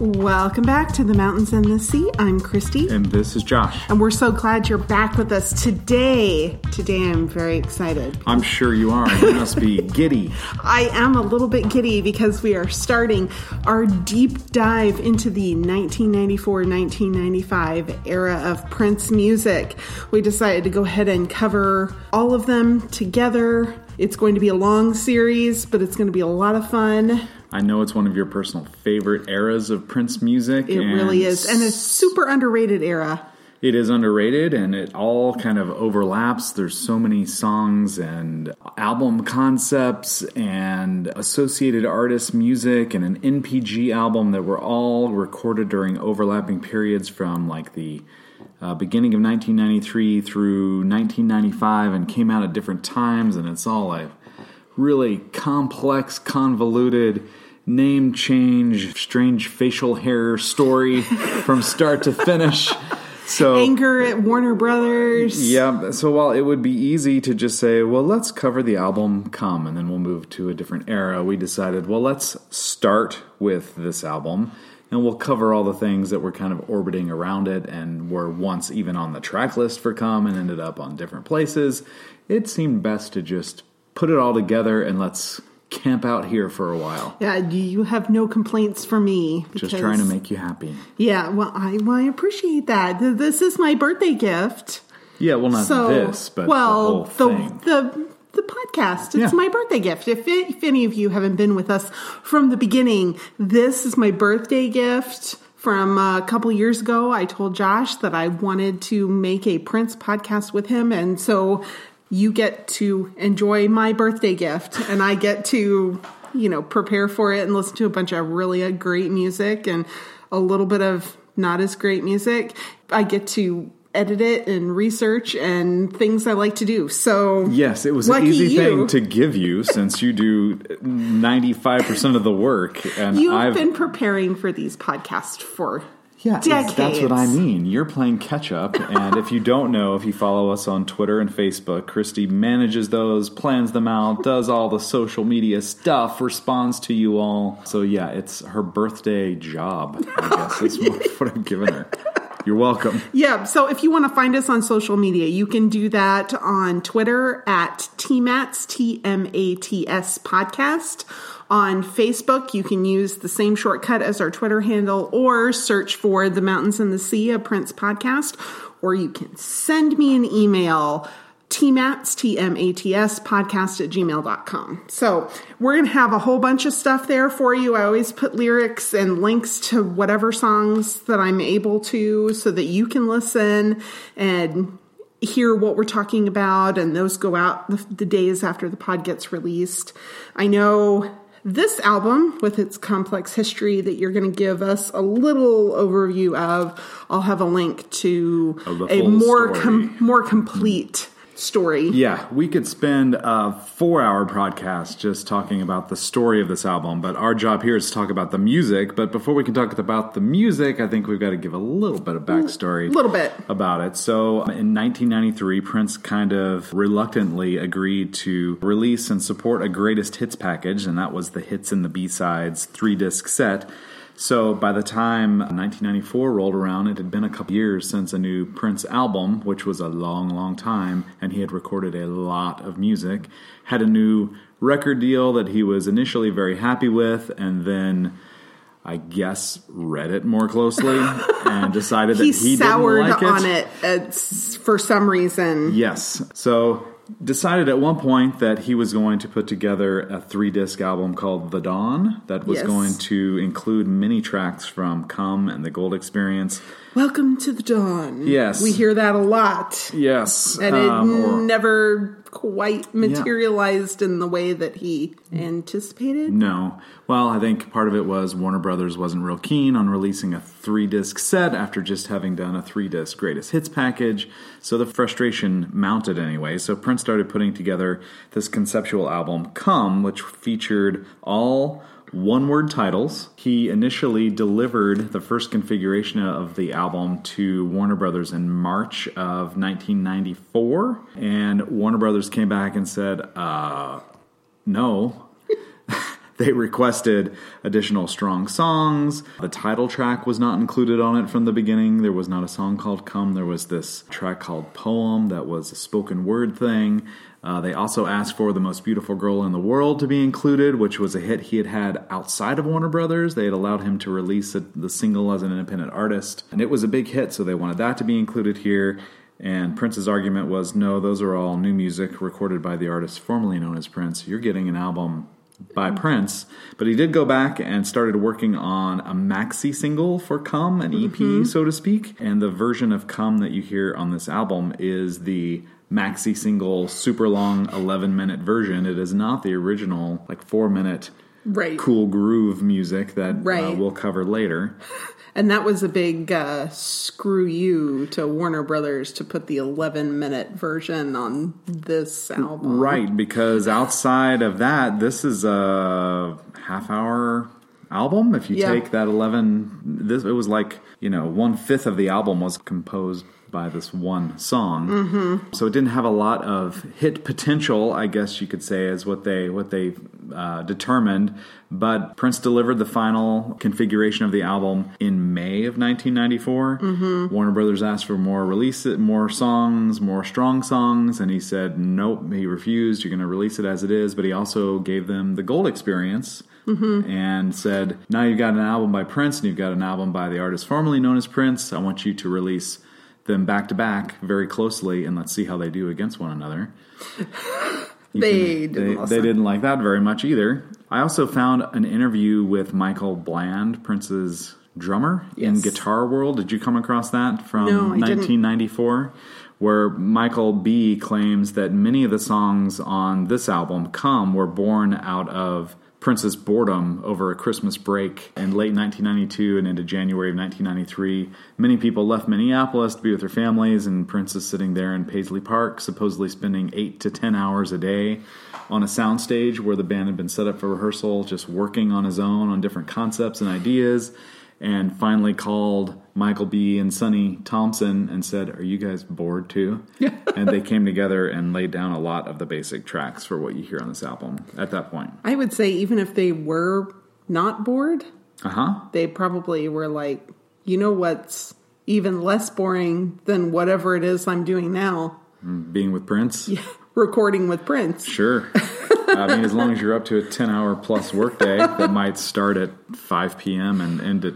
Welcome back to the Mountains and the Sea. I'm Christy. And this is Josh. And we're so glad you're back with us today. Today I'm very excited. I'm sure you are. You must be giddy. I am a little bit giddy because we are starting our deep dive into the 1994 1995 era of Prince music. We decided to go ahead and cover all of them together. It's going to be a long series, but it's going to be a lot of fun. I know it's one of your personal favorite eras of Prince music. It really is. And a super underrated era. It is underrated and it all kind of overlaps. There's so many songs and album concepts and associated artist music and an NPG album that were all recorded during overlapping periods from like the uh, beginning of 1993 through 1995 and came out at different times. And it's all a really complex, convoluted name change, strange facial hair story from start to finish. So anger at Warner Brothers. Yeah. So while it would be easy to just say, well, let's cover the album Come and then we'll move to a different era, we decided, well, let's start with this album and we'll cover all the things that were kind of orbiting around it and were once even on the track list for Come and ended up on different places. It seemed best to just put it all together and let's camp out here for a while. Yeah, you have no complaints for me. Because, Just trying to make you happy. Yeah, well, I well, I appreciate that. This is my birthday gift. Yeah, well, not so, this, but well, the the, the the podcast. It's yeah. my birthday gift. If, if any of you haven't been with us from the beginning, this is my birthday gift from a couple years ago. I told Josh that I wanted to make a Prince podcast with him, and so you get to enjoy my birthday gift and I get to, you know, prepare for it and listen to a bunch of really uh, great music and a little bit of not as great music. I get to edit it and research and things I like to do. So yes, it was an easy you. thing to give you since you do ninety five percent of the work. And you've I've been preparing for these podcasts for yeah, that's what I mean. You're playing catch up, and if you don't know, if you follow us on Twitter and Facebook, Christy manages those, plans them out, does all the social media stuff, responds to you all. So yeah, it's her birthday job. I guess that's what I'm giving her. You're welcome. Yeah. So if you want to find us on social media, you can do that on Twitter at TMATS, T M A T S podcast on Facebook, you can use the same shortcut as our Twitter handle or search for The Mountains and the Sea, a Prince podcast, or you can send me an email tmats, T-M-A-T-S, podcast at gmail.com. So we're going to have a whole bunch of stuff there for you. I always put lyrics and links to whatever songs that I'm able to so that you can listen and hear what we're talking about. And those go out the, the days after the pod gets released. I know this album, with its complex history that you're going to give us a little overview of, I'll have a link to a more com- more complete story. Yeah, we could spend a four hour podcast just talking about the story of this album, but our job here is to talk about the music. But before we can talk about the music, I think we've got to give a little bit of backstory. A little bit. About it. So in 1993, Prince kind of reluctantly agreed to release and support a greatest hits package, and that was the hits and the B sides three disc set. So by the time 1994 rolled around, it had been a couple years since a new Prince album, which was a long, long time, and he had recorded a lot of music. Had a new record deal that he was initially very happy with, and then I guess read it more closely and decided that he, he soured didn't like it. on it uh, for some reason. Yes. So decided at one point that he was going to put together a three disc album called The Dawn that was yes. going to include mini tracks from Come and The Gold Experience. Welcome to the Dawn. Yes. We hear that a lot. Yes. And it um, or, never quite materialized yeah. in the way that he anticipated? No. Well, I think part of it was Warner Brothers wasn't real keen on releasing a three disc set after just having done a three disc greatest hits package. So the frustration mounted anyway. So Prince started putting together this conceptual album, Come, which featured all one word titles. He initially delivered the first configuration of the album to Warner Brothers in March of 1994. And Warner Brothers came back and said, uh, no. they requested additional strong songs. The title track was not included on it from the beginning. There was not a song called Come. There was this track called Poem that was a spoken word thing. Uh, they also asked for The Most Beautiful Girl in the World to be included, which was a hit he had had outside of Warner Brothers. They had allowed him to release a, the single as an independent artist, and it was a big hit, so they wanted that to be included here. And Prince's argument was no, those are all new music recorded by the artist formerly known as Prince. You're getting an album by Prince, but he did go back and started working on a maxi single for Come, an EP, so to speak. And the version of Come that you hear on this album is the maxi single, super long 11 minute version. It is not the original, like four minute Right. cool groove music that uh, we'll cover later. And that was a big uh, screw you to Warner Brothers to put the 11 minute version on this album. Right, because outside of that, this is a half hour album. If you Yeah. take that 11, this it was like, you know, one fifth of the album was composed by this one song. Mm-hmm. So it didn't have a lot of hit potential, I guess you could say, is what they what they uh, determined. But Prince delivered the final configuration of the album in May of 1994. Mm-hmm. Warner Brothers asked for more release, more songs, more strong songs, and he said nope. He refused. You're going to release it as it is. But he also gave them the Gold Experience. And said, now you've got an album by Prince and you've got an album by the artist formerly known as Prince. I want you to release them back to back very closely and let's see how they do against one another. They can- didn't they, they didn't like that very much either. I also found an interview with Michael Bland, Prince's drummer in Guitar World. Did you come across that from No, I didn't. 1994? Where Michael B claims that many of the songs on this album, Come, were born out of Prince's boredom over a Christmas break in late 1992 and into January of 1993. Many people left Minneapolis to be with their families, and Prince is sitting there in Paisley Park, supposedly spending eight to ten hours a day on a soundstage where the band had been set up for rehearsal, just working on his own on different concepts and ideas. And finally called Michael B. and Sonny Thompson and said, Are you guys bored too? and they came together and laid down a lot of the basic tracks for what you hear on this album at that point. I would say, even if they were not bored, Uh huh. they probably were like, you know what's even less boring than whatever it is I'm doing now? Being with Prince? Recording with Prince. Sure. I mean, as long as you're up to a 10 hour plus workday that might start at 5 p.m. and end at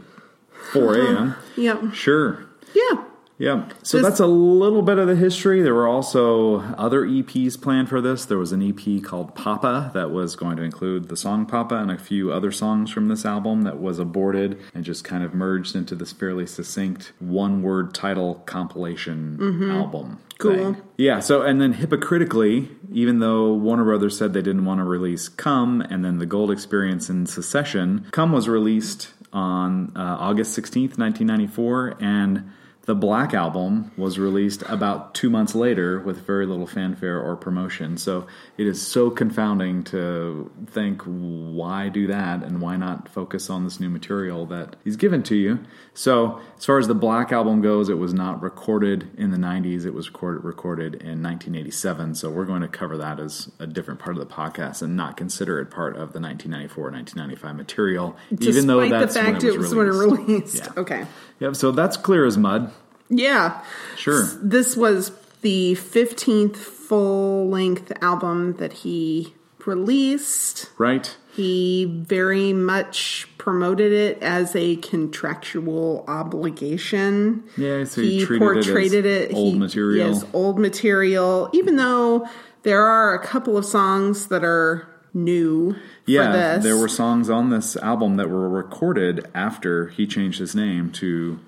4 uh-huh. a.m. Yeah. Sure. Yeah. Yeah. So Just- that's a little bit of the history. There were also other EPs planned for this. There was an EP called Papa that was going to include the song Papa and a few other songs from this album that was aborted and just kind of merged into this fairly succinct one word title compilation mm-hmm. album. Cool. thing. Yeah, so and then hypocritically, even though Warner Brothers said they didn't want to release Come and then the Gold Experience in Secession, Come was released on uh, August 16th, 1994, and the Black Album was released about two months later with very little fanfare or promotion. So it is so confounding to think why do that and why not focus on this new material that he's given to you. So as far as the Black Album goes, it was not recorded in the 90s. It was recorded, recorded in 1987. So we're going to cover that as a different part of the podcast and not consider it part of the 1994 1995 material, even though Despite that's the fact when it was when it released. released. Yeah. Okay. Yep, so that's clear as mud. Yeah. Sure. This was the 15th full length album that he released. Right? He very much promoted it as a contractual obligation. Yeah, so he treated it as old material. Yes, old material. Even though there are a couple of songs that are new Yeah, for this. there were songs on this album that were recorded after he changed his name to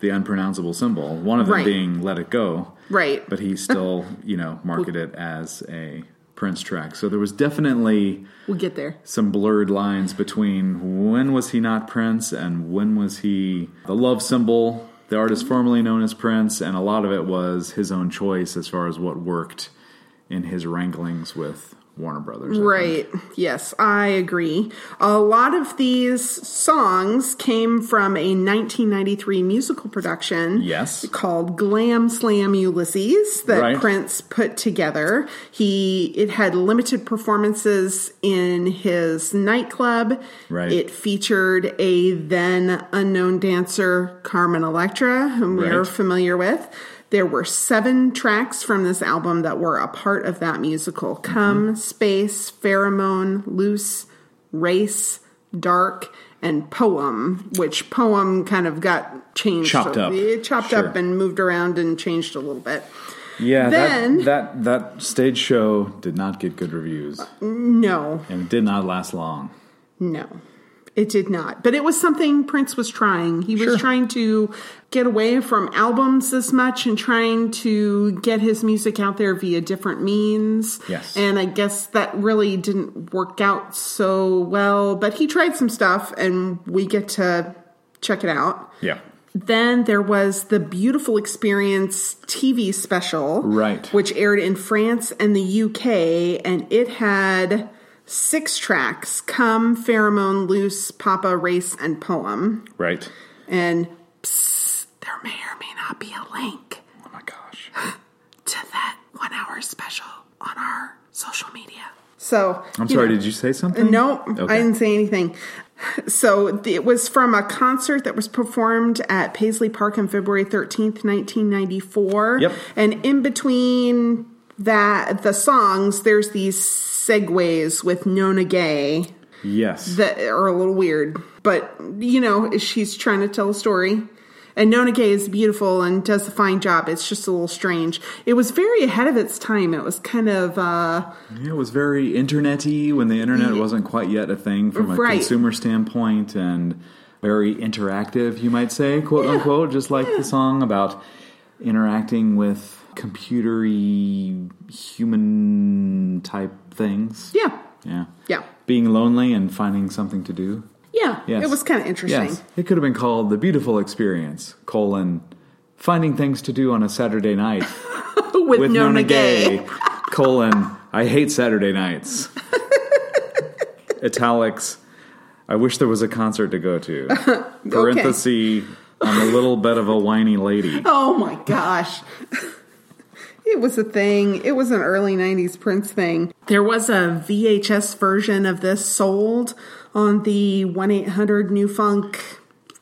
the unpronounceable symbol. One of them Right. being "Let It Go," right. but he still, you know, marketed it as a Prince track. So there was definitely We'll get there. some blurred lines between when was he not Prince and when was he the love symbol, the artist formerly known as Prince, and a lot of it was his own choice as far as what worked in his wranglings with Warner Brothers. I Right. Yes, I agree. A lot of these songs came from a 1993 musical production. Yes. Called Glam Slam Ulysses that Right. Prince put together. He it had limited performances in his nightclub. Right. It featured a then unknown dancer, Carmen Electra, whom we are familiar with. There were seven tracks from this album that were a part of that musical Come, mm-hmm. Space, Pheromone, Loose, Race, Dark, and Poem, which Poem kind of got changed. Chopped up. It chopped Sure. up and moved around and changed a little bit. Yeah, Then- that, that that stage show did not get good reviews, uh, No, and it did not last long. No, it did not. But it was something Prince was trying. He was Sure. trying to get away from albums as much and trying to get his music out there via different means. Yes. And I guess that really didn't work out so well. But he tried some stuff, and we get to check it out. Yeah, Then there was the Beautiful Experience TV special, Right. which aired in France and the UK, and it had six tracks: "Come," "Pheromone," "Loose," "Papa," "Race," and "Poem." right. And psst, there may or may not be a link Oh my gosh. to that one-hour special on our social media. So I'm sorry. know- Did you say something? No, Okay. I didn't say anything. So it was from a concert that was performed at Paisley Park on February 13th, 1994. Yep. And in between that the songs, there's these segues with Nona Gaye Yes. that are a little weird, but you know, she's trying to tell a story. And Nona Gaye is beautiful and does a fine job. It's just a little strange. It was very ahead of its time. It was kind of uh Yeah, it was very internety when the internet wasn't quite yet a thing from a Right. consumer standpoint and very interactive, you might say, quote unquote, just like the song about interacting with computery human type things. yeah. Yeah. Yeah. Being lonely and finding something to do. Yeah, Yes. it was kind of interesting. Yes. It could have been called The Beautiful Experience, colon, finding things to do on a Saturday night With, with Nona, Nona Gaye. Gaye, colon, I hate Saturday nights. Italics, I wish there was a concert to go to. Parenthesis, I'm a little bit of a whiny lady. Oh my gosh. It was a thing. It was an early 90s Prince thing. There was a VHS version of this sold on the 1 800 New Funk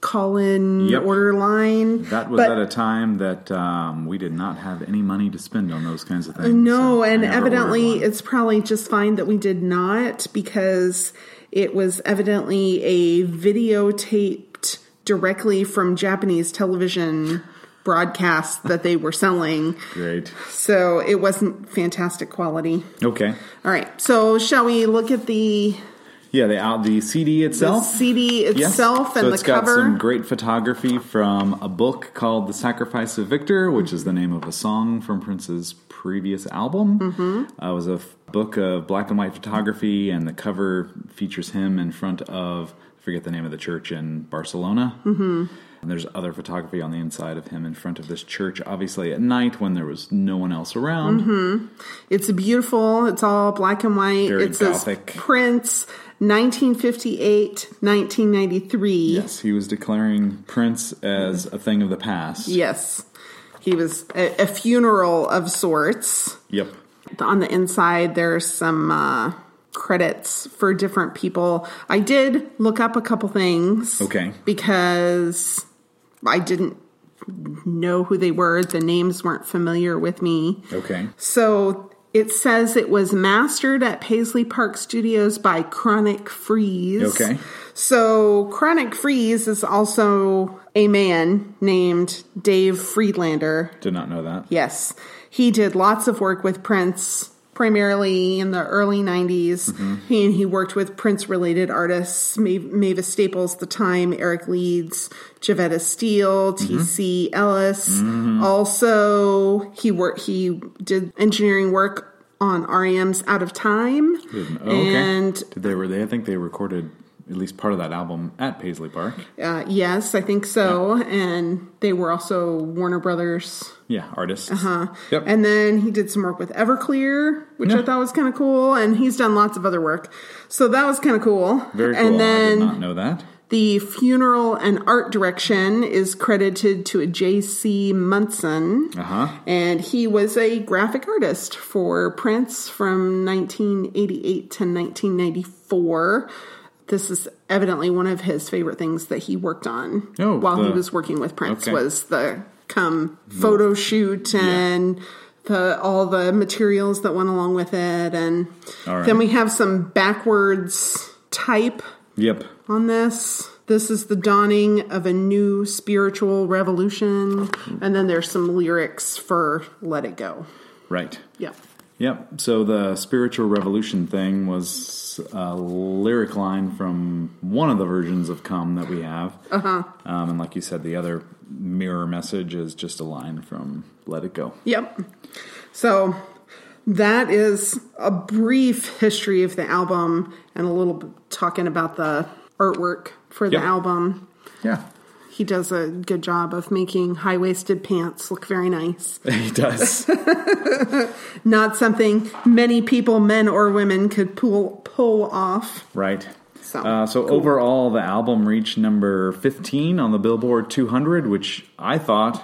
call in Yep. order line. That was But- at a time that um, we did not have any money to spend on those kinds of things. No, so and evidently it's probably just fine that we did not because it was evidently a videotaped directly from Japanese television broadcast that they were selling. great. So it wasn't fantastic quality. Okay. All right. So shall we look at the, Yeah, the out the CD itself. the itself. CD Yes. itself and so the it's got cover? some great photography from a book called "The Sacrifice of Victor," which is the name of a song from Prince's previous album. Mm-hmm. Uh, it was a f- book of black and white photography, and the cover features him in front of I forget the name of the church in Barcelona. Mm-hmm. And there's other photography on the inside of him in front of this church, obviously at night when there was no one else around. Mm-hmm. It's beautiful. It's all black and white. Very it says gothic. Prince 1958, 1993. Yes, he was declaring Prince as a thing of the past. Yes. He was a, a funeral of sorts. Yep. On the inside, there's some uh, credits for different people. I did look up a couple things. Okay. Because I didn't know who they were. The names weren't familiar with me. Okay. So it says it was mastered at Paisley Park Studios by Chronic Freeze. Okay. So Chronic Freeze is also a man named Dave Friedlander. Did not know that. Yes. He did lots of work with Prince, primarily in the early 90s. He, mm-hmm. and he worked with Prince related artists, Ma- Mavis Staples, The Time, Eric Leeds, Jevetta Steele, mm-hmm. T.C. Ellis. Mm-hmm. Also, he worked, he did engineering work on REM's Out of Time. Oh, okay. And Did they were they? I think they recorded at least part of that album at Paisley Park. Uh, yes, I think so. And they were also Warner Brothers. Yeah, artists. Uh-huh. Yep. And then he did some work with Everclear, which I thought was kind of cool. And he's done lots of other work. So that was kind of cool. Very cool. And I then did not know that. the funeral and art direction is credited to a J.C. Munson. Uh huh. And he was a graphic artist for Prince from 1988 to 1994. This is evidently one of his favorite things that he worked on Oh, while he was working with Prince okay. was the come photo shoot and the all the materials that went along with it and right. then we have some backwards type Yep. on this. This is the dawning of a new spiritual revolution. And then there's some lyrics for Let It Go. Right. Yeah. Yep. So the spiritual revolution thing was a lyric line from one of the versions of "Come" that we have. Uh huh. Um, and like you said, the other mirror message is just a line from "Let It Go." Yep. So that is a brief history of the album and a little bit talking about the artwork for the Yep. album. Yeah. He does a good job of making high waisted pants look very nice. He does. Not something many people, men or women, could pull pull off. right. So, Uh, so cool. overall, the album reached number 15 on the Billboard 200, which I thought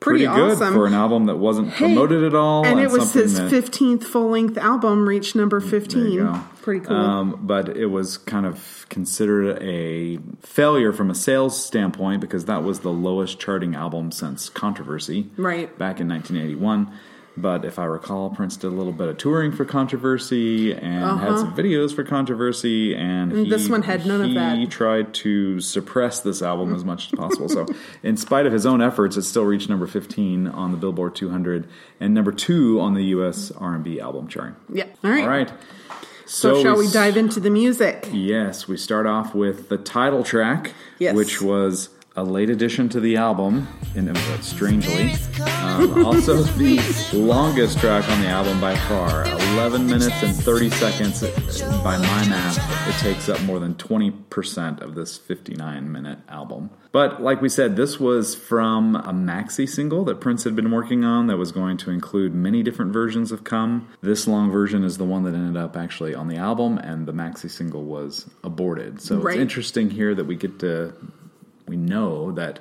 Pretty good awesome. for an album that wasn't promoted at all. And it was his that- 15th full length album, reached number 15. There you go. Pretty cool. Um, but it was kind of considered a failure from a sales standpoint because that was the lowest charting album since Controversy, Right. Back in 1981. But if I recall, Prince did a little bit of touring for Controversy and had some videos for Controversy, and he, Uh-huh. this one had none of that. he tried to suppress this album as much as possible. so, in spite of his own efforts, it still reached number 15 on the Billboard 200 and number two on the U.S. R&B album chart. yeah. All right. All right. So, shall we s- dive into the music? Yes, we start off with the title track, Yes. which was a late addition to the album, in strangely. Um, also, the longest track on the album by far, 11 minutes and 30 seconds. By my math, it takes up more than 20% of this 59 minute album. But like we said, this was from a maxi single that Prince had been working on that was going to include many different versions of Come. This long version is the one that ended up actually on the album, and the maxi single was aborted. So Right. it's interesting here that we get to, we know that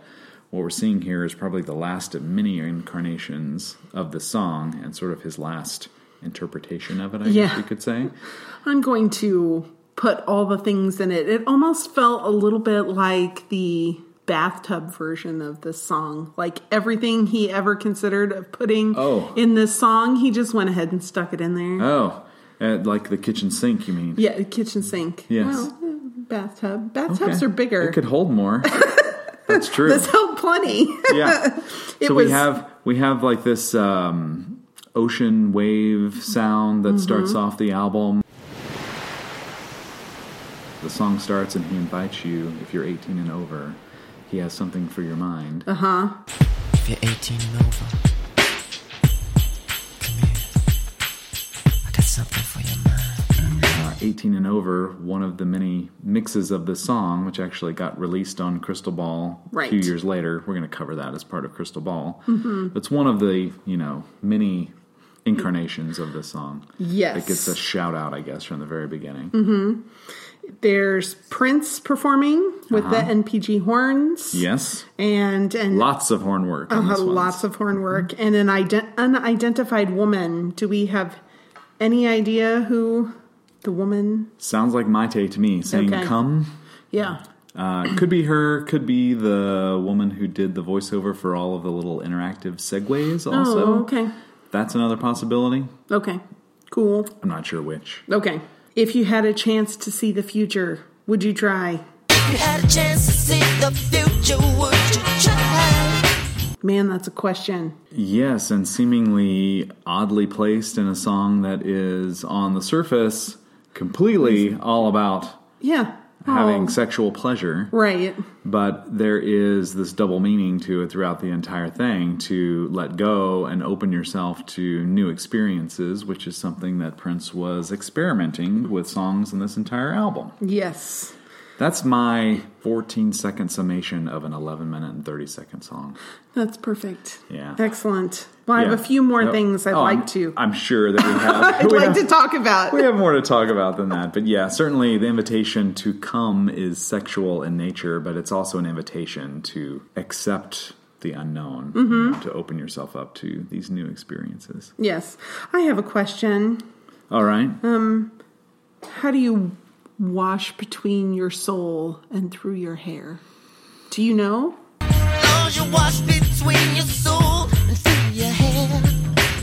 what we're seeing here is probably the last of many incarnations of the song and sort of his last interpretation of it, I Yeah. guess we could say. I'm going to put all the things in it. It almost felt a little bit like the bathtub version of this song. Like everything he ever considered of putting Oh. in this song, he just went ahead and stuck it in there. Oh, uh, like the kitchen sink, you mean? yeah, kitchen sink. Yes. Well, eh, bathtub. Bathtubs Okay. are bigger. It could hold more. That's true. this held plenty. yeah. It so was- we have we have like this um, ocean wave sound that starts Mm-hmm. off the album. The song starts and he invites you if you're 18 and over. He has something for your mind. Uh huh. If you're 18 and over, 18 and over, one of the many mixes of the song, which actually got released on Crystal Ball a few years later. We're going to cover that as part of Crystal Ball. Mm-hmm. It's one of the you know many incarnations of this song. Yes. It gets a shout out, I guess, from the very beginning. There's Prince performing with Uh-huh. the NPG horns. Yes. And and Lots of horn work. Uh, lots of horn work and an ident- unidentified woman. Do we have any idea who the woman? Sounds like Mayte to me, saying Okay. come. Yeah. Uh, could be her, could be the woman who did the voiceover for all of the little interactive segues also. Oh, okay. That's another possibility. Okay. Cool. I'm not sure which. Okay. If you had a chance to see the future, would you try? If you had a chance to see the future, would you try? Man, that's a question. Yes, and seemingly oddly placed in a song that is on the surface completely all about Yeah. having Oh, sexual pleasure. right. But there is this double meaning to it throughout the entire thing to let go and open yourself to new experiences, which is something that Prince was experimenting with songs in this entire album. Yes. That's my 14 second summation of an 11 minute and 30 second song. That's perfect. Yeah. Excellent. Well, I have a few more No- things I'd oh, like I'm- to. I'm sure that we have. I'd we like have- to talk about. we have more to talk about than that. But yeah, certainly the invitation to come is sexual in nature, but it's also an invitation to accept the unknown, Mm-hmm. know, to open yourself up to these new experiences. Yes, I have a question. All right. Um, how do you wash between your soul and through your hair? Do you know? You wash between your soul and through your hair.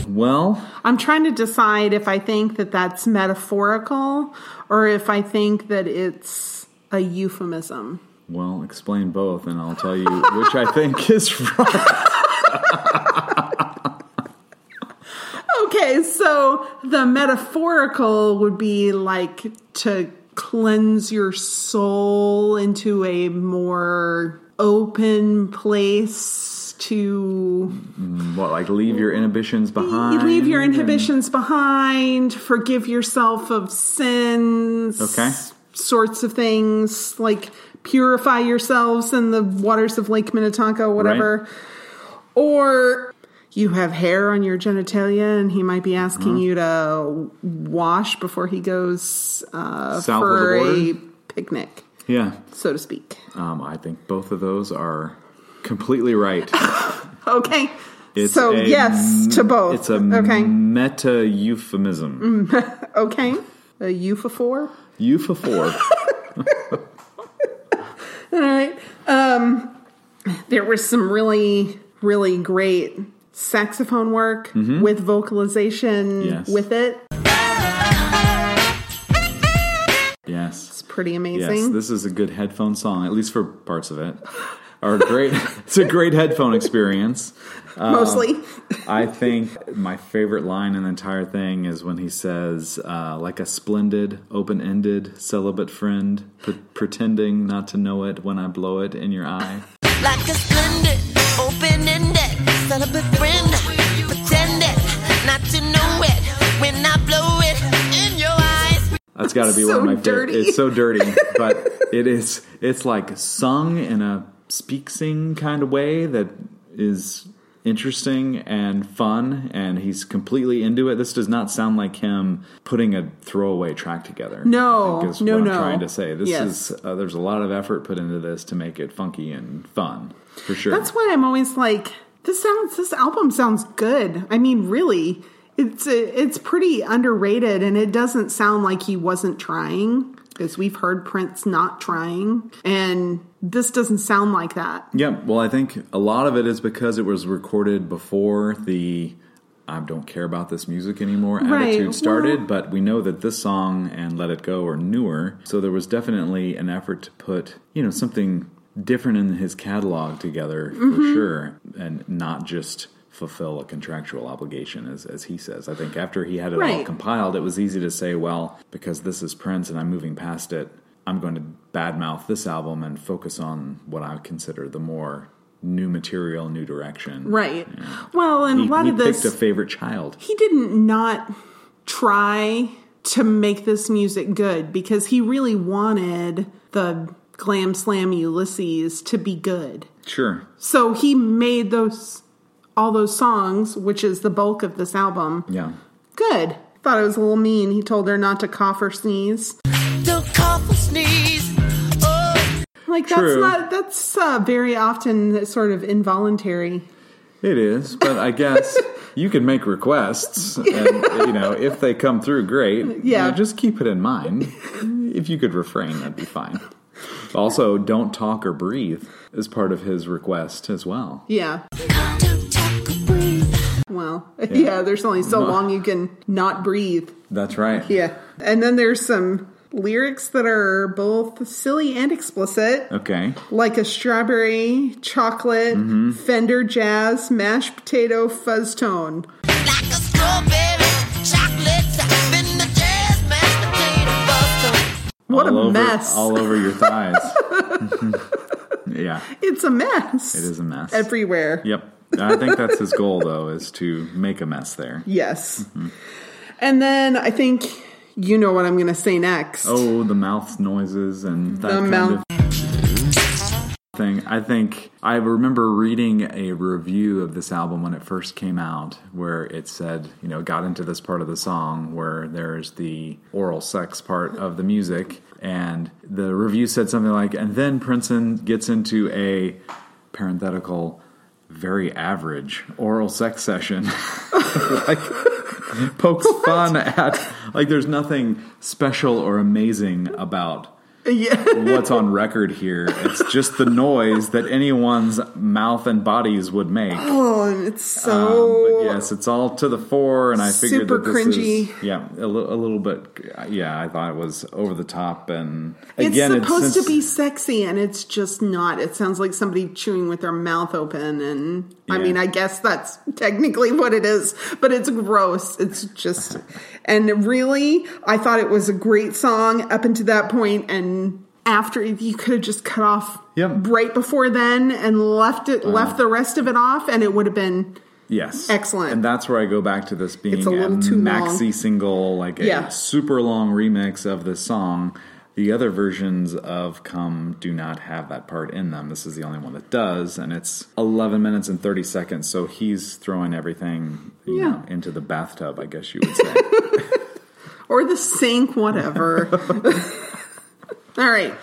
Well, I'm trying to decide if I think that that's metaphorical or if I think that it's a euphemism. well, explain both, and I'll tell you which I think is right. Okay, so the metaphorical would be like to cleanse your soul into a more open place to What, like leave your inhibitions behind? Leave your and- inhibitions behind, forgive yourself of sins, Okay. sorts of things like purify yourselves in the waters of Lake Minnetonka, whatever. Or you have hair on your genitalia, and he might be asking Uh-huh. you to wash before he goes uh, for a picnic, Yeah, so to speak. um, I think both of those are completely right. Okay. It's so a yes to both. It's a okay. meta euphemism. Okay. A euphophore. Euphophore. All right. Um, there was some really, really great saxophone work with vocalization Mm-hmm. Yes. with it. yes. It's pretty Yes, amazing. this is a good headphone song, at least for parts of it. Or great. it's a great headphone experience. Mostly. I think my favorite line in the entire thing is when he says, uh, "Like a splendid, open-ended celibate friend, pre- pretending not to know it when I blow it in your eye." Like a splendid, open-ended, celibate friend. Pretended not to know it when I blow it in your eyes. That's got to be So one of my dirty. favorite. It's so dirty, but it is. It's like sung in a speak sing kind of way that is interesting and fun, and he's completely into it. This does not sound like him putting a throwaway track together. No, is no, what no. I'm trying to say. This Yes. is uh, there's a lot of effort put into this to make it funky and fun for sure. That's why I'm always like, this sounds, this album sounds good. I mean, really, it's it's pretty underrated, and it doesn't sound like he wasn't trying because we've heard Prince not trying, and this doesn't sound like that. Yeah, well, I think a lot of it is because it was recorded before the I don't care about this music anymore Right, attitude started, well- but we know that this song and Let It Go are newer. So there was definitely an effort to put, you know, something different in his catalog together for Mm-hmm. sure and not just fulfill a contractual obligation as, as he says. I think after he had it all Right. compiled, it was easy to say, well, because this is Prince and I'm moving past it, I'm going to badmouth this album and focus on what I consider the more new material, new direction. Right. Well, and He, a lot he of picked this, a favorite child. he didn't not try to make this music good because he really wanted the glam slam Ulysses to be good. Sure. So he made those all those songs, which is the bulk of this album, Yeah. good. Thought it was a little mean. He told her not to cough or sneeze. Don't cough or sneeze. Oh, Like that's True. not that's uh, very often sort of involuntary. It is, but I guess you can make requests, and you know if they come through, great. Yeah. You know, just keep it in mind. If you could refrain, that'd be fine. Also, don't talk or breathe is part of his request as well. Yeah. don't talk or breathe. Well, yeah. there's only so long you can not breathe. That's right. Yeah. And then there's some lyrics that are both silly and explicit, Okay. like a strawberry, chocolate, Mm-hmm. Fender jazz, mashed potato, fuzz tone. What all a over, mess. All over your thighs. yeah, It's a mess. it is a mess. Everywhere. Yep. I think that's his goal, though, is to make a mess there. Yes. Mm-hmm. And then I think You know what I'm going to say next. Oh, the mouth noises and that The kind mouth- of thing. I think I remember reading a review of this album when it first came out, where it said, you know, got into this part of the song where there's the oral sex part of the music, and the review said something like, and then Princeton gets into a parenthetical. Very average oral sex session. like, pokes fun at like there's nothing special or amazing about Yeah. what's on record here. It's just the noise that anyone's mouth and bodies would make. Oh, and it's Um, so. but yes, it's all to the fore, and I figured Super that this cringy. is yeah a, little bit. Yeah, I thought it was over the top, and again, it's supposed since- to be sexy, and it's just not. It sounds like somebody chewing with their mouth open, and I mean, I guess that's technically what it is, but it's gross. It's just, and really, I thought it was a great song up until that point, and after you could have just cut off Yep. right before then and left it, left the rest of it off, and it would have been Yes. Excellent. And that's where I go back to this being It's a little too maxi long. single, like a Yeah. super long remix of this song. The other versions of Come do not have that part in them. This is the only one that does, and it's 11 minutes and 30 seconds, so he's throwing everything Yeah. know, into the bathtub, I guess you would say. or the sink, whatever. All right.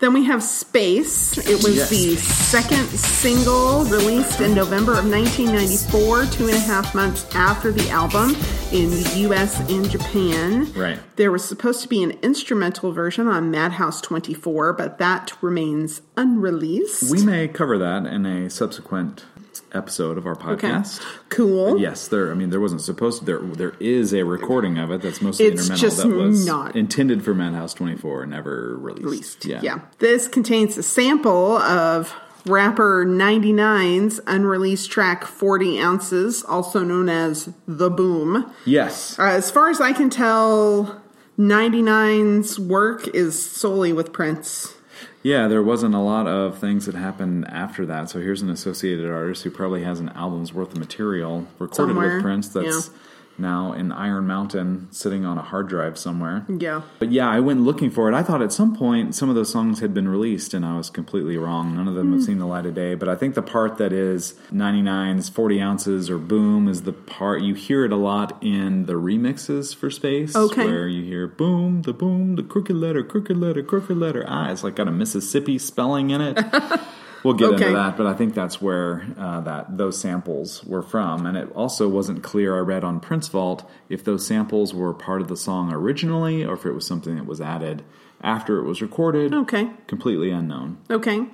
Then we have Space. It was Yes. the second single released in November of 1994, two and a half months after the album in the US and Japan. Right. There was supposed to be an instrumental version on Madhouse 24, but that remains unreleased. we may cover that in a subsequent episode of our okay. podcast. Cool. Yes, there. I mean, there wasn't supposed to. There, there is a recording of it that's mostly It's instrumental just that was not- intended for Madhouse Twenty Four, never released. released. Yeah, Yeah. This contains a sample of rapper 99's unreleased track 40 Ounces, also known as The Boom. Yes, Uh, as far as I can tell, 99's work is solely with Prince. Yeah. There wasn't a lot of things that happened after that. So here's an associated artist who probably has an album's worth of material recorded Somewhere, with Prince that's yeah. Now in Iron Mountain, sitting on a hard drive somewhere. Yeah. But yeah, I went looking for it. I thought at some point some of those songs had been released, and I was completely wrong. None of them Hmm. have seen the light of day. But I think the part that is 99's 40 ounces or boom is the part you hear it a lot in the remixes for Space. Okay. Where you hear boom, the boom, the crooked letter, crooked letter, crooked letter. Ah, it's like got a Mississippi spelling in it. We'll get Okay. into that, but I think that's where uh, that those samples were from, and it also wasn't clear. I read on Prince Vault if those samples were part of the song originally, or if it was something that was added after it was recorded. Okay. completely unknown. Okay.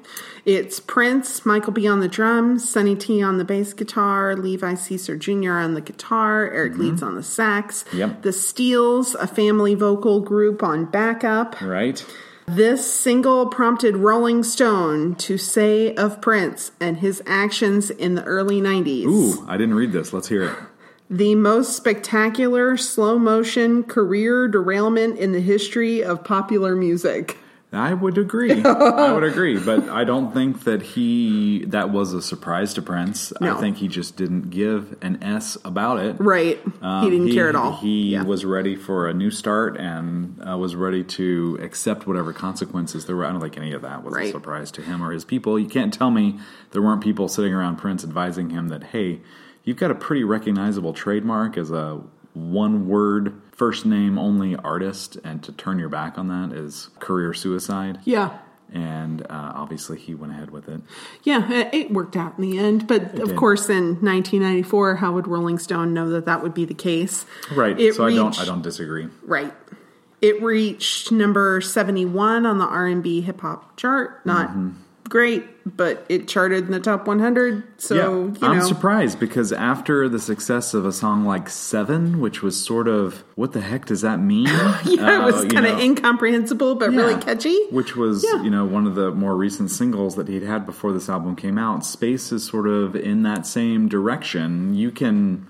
It's Prince, Michael B. on the drums, Sonny T on the bass guitar, Levi Seacer Jr. on the guitar, Eric Leeds on the sax. Yep. The Steeles, a family vocal group on backup. Right? This single prompted Rolling Stone to say of Prince and his actions in the early 90s. Ooh, I didn't read this. Let's hear it. The most spectacular slow motion career derailment in the history of popular music. I would agree. I would agree, but I don't think that he that was a surprise to Prince. No. I think he just didn't give an S about it. Right. Um, he didn't care at all. He Yeah. was ready for a new start and uh, was ready to accept whatever consequences there were. I don't think any of that was a surprise to him or his people. You can't tell me there weren't people sitting around Prince advising him that, hey, you've got a pretty recognizable trademark as a one word first name only artist, and to turn your back on that is career suicide. Yeah. And uh, obviously, he went ahead with it. Yeah, it- it worked out in the end. But of did. course, in 1994, how would Rolling Stone know that that would be the case? Right. It so I don't. I don't disagree. Right. It reached number 71 on the R&B hip hop chart. Not Mm-hmm. Great, but it charted in the top 100. So, you I'm know. surprised because after the success of a song like Seven, which was sort of what the heck does that mean? Yeah, it Uh, was kind of incomprehensible, but really catchy. Which was, Yeah. you know, one of the more recent singles that he'd had before this album came out. Space is sort of in that same direction. You can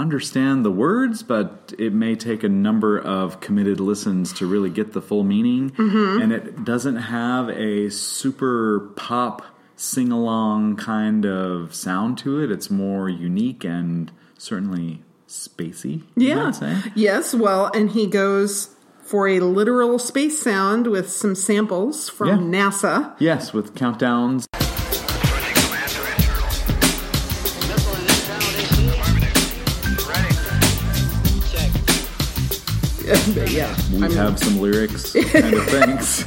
understand the words, but it may take a number of committed listens to really get the full meaning. Mm-hmm. And it doesn't have a super pop sing along kind of sound to it. It's more unique and certainly spacey. Yeah. Yes, well, and he goes for a literal space sound with some samples from NASA. Yes, with countdowns. But yeah. We have some lyrics kind of things.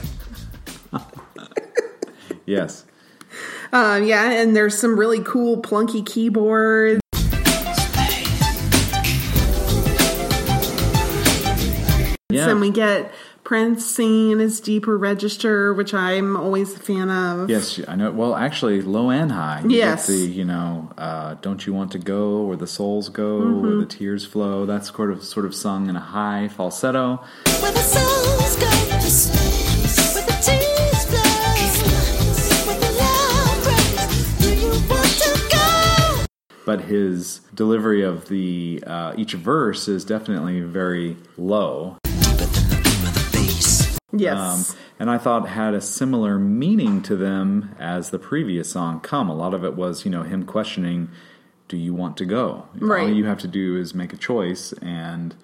yes. Uh, yeah, and there's some really cool plunky keyboards. Yeah. And we get Prince singing in his deeper register, which I'm always a fan of. Yes, I know. Well, actually, low and high. You Yes. get the you know, uh, don't you want to go where the souls go, Mm-hmm. where the tears flow. That's sort of sort of sung in a high falsetto. Where the souls go to sleep, where the tears flow, where the love breaks. Do you want to go? But his delivery of the uh, each verse is definitely very low. Yes. Um, and I thought had a similar meaning to them as the previous song, Come. A lot of it was, you know, him questioning, Do you want to go? All you have to do is make a choice, and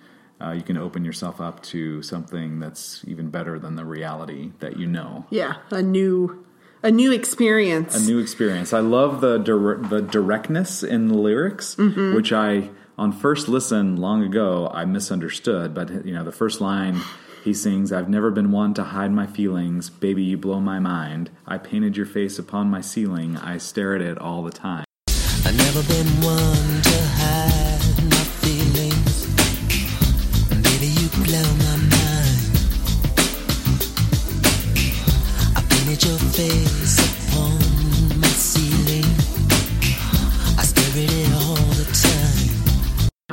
uh, you can open yourself up to something that's even better than the reality that you know. yeah, a new a new experience. A new experience. I love the dir- the directness in the lyrics, Mm-hmm. which I on first listen long ago I misunderstood. But you know, the first line he sings, "I've never been one to hide my feelings, baby, you blow my mind. I painted your face upon my ceiling. I stare at it all the time." I've never been one to hide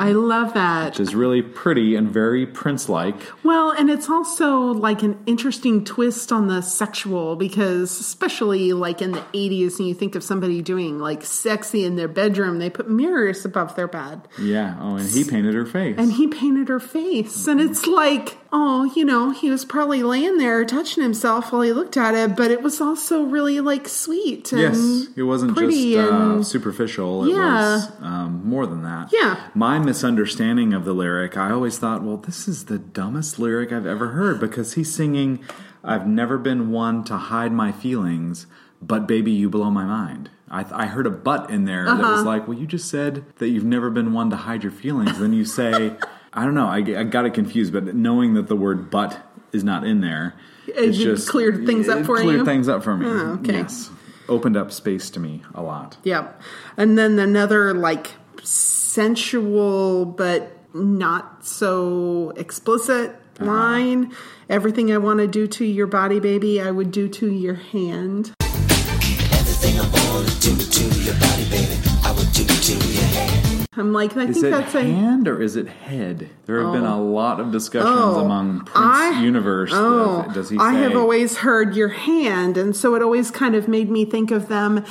I love that. Which is really pretty and very Prince-like. Well, and it's also like an interesting twist on the sexual because, especially like in the 80s, and you think of somebody doing like sexy in their bedroom, they put mirrors above their bed. Yeah. Oh, and he painted her face. And he painted her face. And it's like, oh, you know, he was probably laying there touching himself while he looked at it, but it was also really like sweet. And Yes, it wasn't just uh, superficial. It Yeah. was um, more than that. Yeah. My misunderstanding of the lyric, I always thought, well, this is the dumbest lyric I've ever heard because he's singing, I've never been one to hide my feelings, but baby, you blow my mind. I, I heard a but in there that Uh-huh. was like, well, you just said that you've never been one to hide your feelings. then you say, I don't know, I, I got it confused, but knowing that the word but is not in there, it just cleared things up for cleared you? things up for me. Oh, okay. Yes. Opened up space to me a lot. Yep. And then another like sensual but not so explicit Uh-huh. line. Everything I want to do to your body, baby, I would do to your hand. Everything I wanna do to your body, baby, I would do to your hand. I'm like, I Is think it that's a hand or is it head? There have been a lot of discussions Oh, among Prince I- universe. Oh, of- does he I say, have always heard your hand, and so it always kind of made me think of them.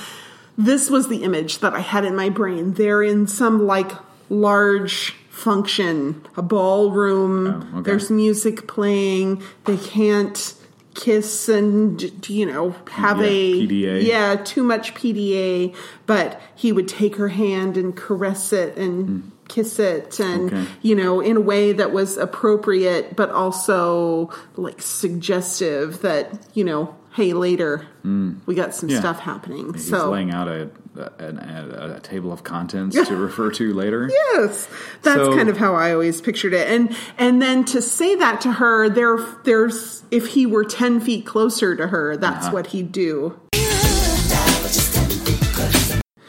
This was the image that I had in my brain. They're in some like large function, a ballroom. Oh, okay. There's music playing. They can't kiss and you know have Yeah, a PDA. yeah too much PDA. But he would take her hand and caress it and hmm. kiss it and. Okay. you know, in a way that was appropriate, but also like suggestive that, you know, hey, later we got some. Yeah. stuff happening. He's so, laying out a, a, a, a table of contents to refer to later. yes, that's So- kind of how I always pictured it. And and then to say that to her, there, there's if he were ten feet closer to her, that's Uh-huh. what he'd do.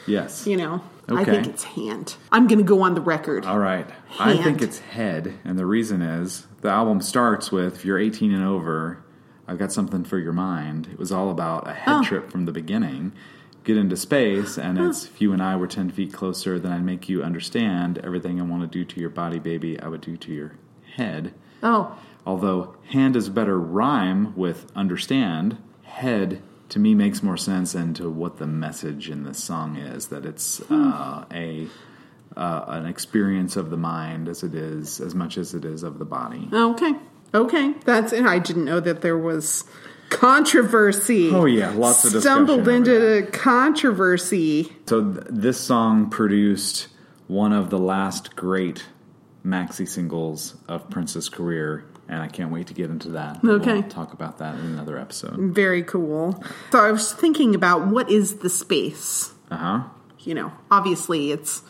Yes. You know, okay. I think it's hand. I'm going to go on the record. All right. I think it's head, and the reason is the album starts with if you're 18 and over, I've got something for your mind. It was all about a head Oh. trip from the beginning. Get into space, and it's if you and I were 10 feet closer, then I'd make you understand everything I want to do to your body, baby, I would do to your head. oh, Although hand is a better rhyme with understand, head to me makes more sense into what the message in this song is that it's uh, a uh, an experience of the mind as it is as much as it is of the body. okay, okay. That's it. I didn't know that there was controversy. Oh yeah, lots of discussion stumbled into controversy. So th- this song produced one of the last great maxi singles of Prince's career, and I can't wait to get into that. Okay, We'll talk about that in another episode. Very cool. So I was thinking about what is the space? Uh huh. You know, obviously it's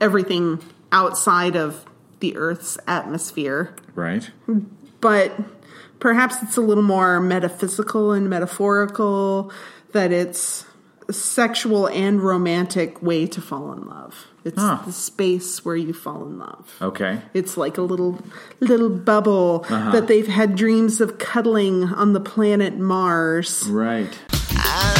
everything outside of the Earth's atmosphere, Right. But perhaps it's a little more metaphysical and metaphorical, that it's a sexual and romantic way to fall in love. It's Huh. the space where you fall in love. Okay. It's like a little little bubble uh-huh. that they've had dreams of cuddling on the planet Mars. Right. I've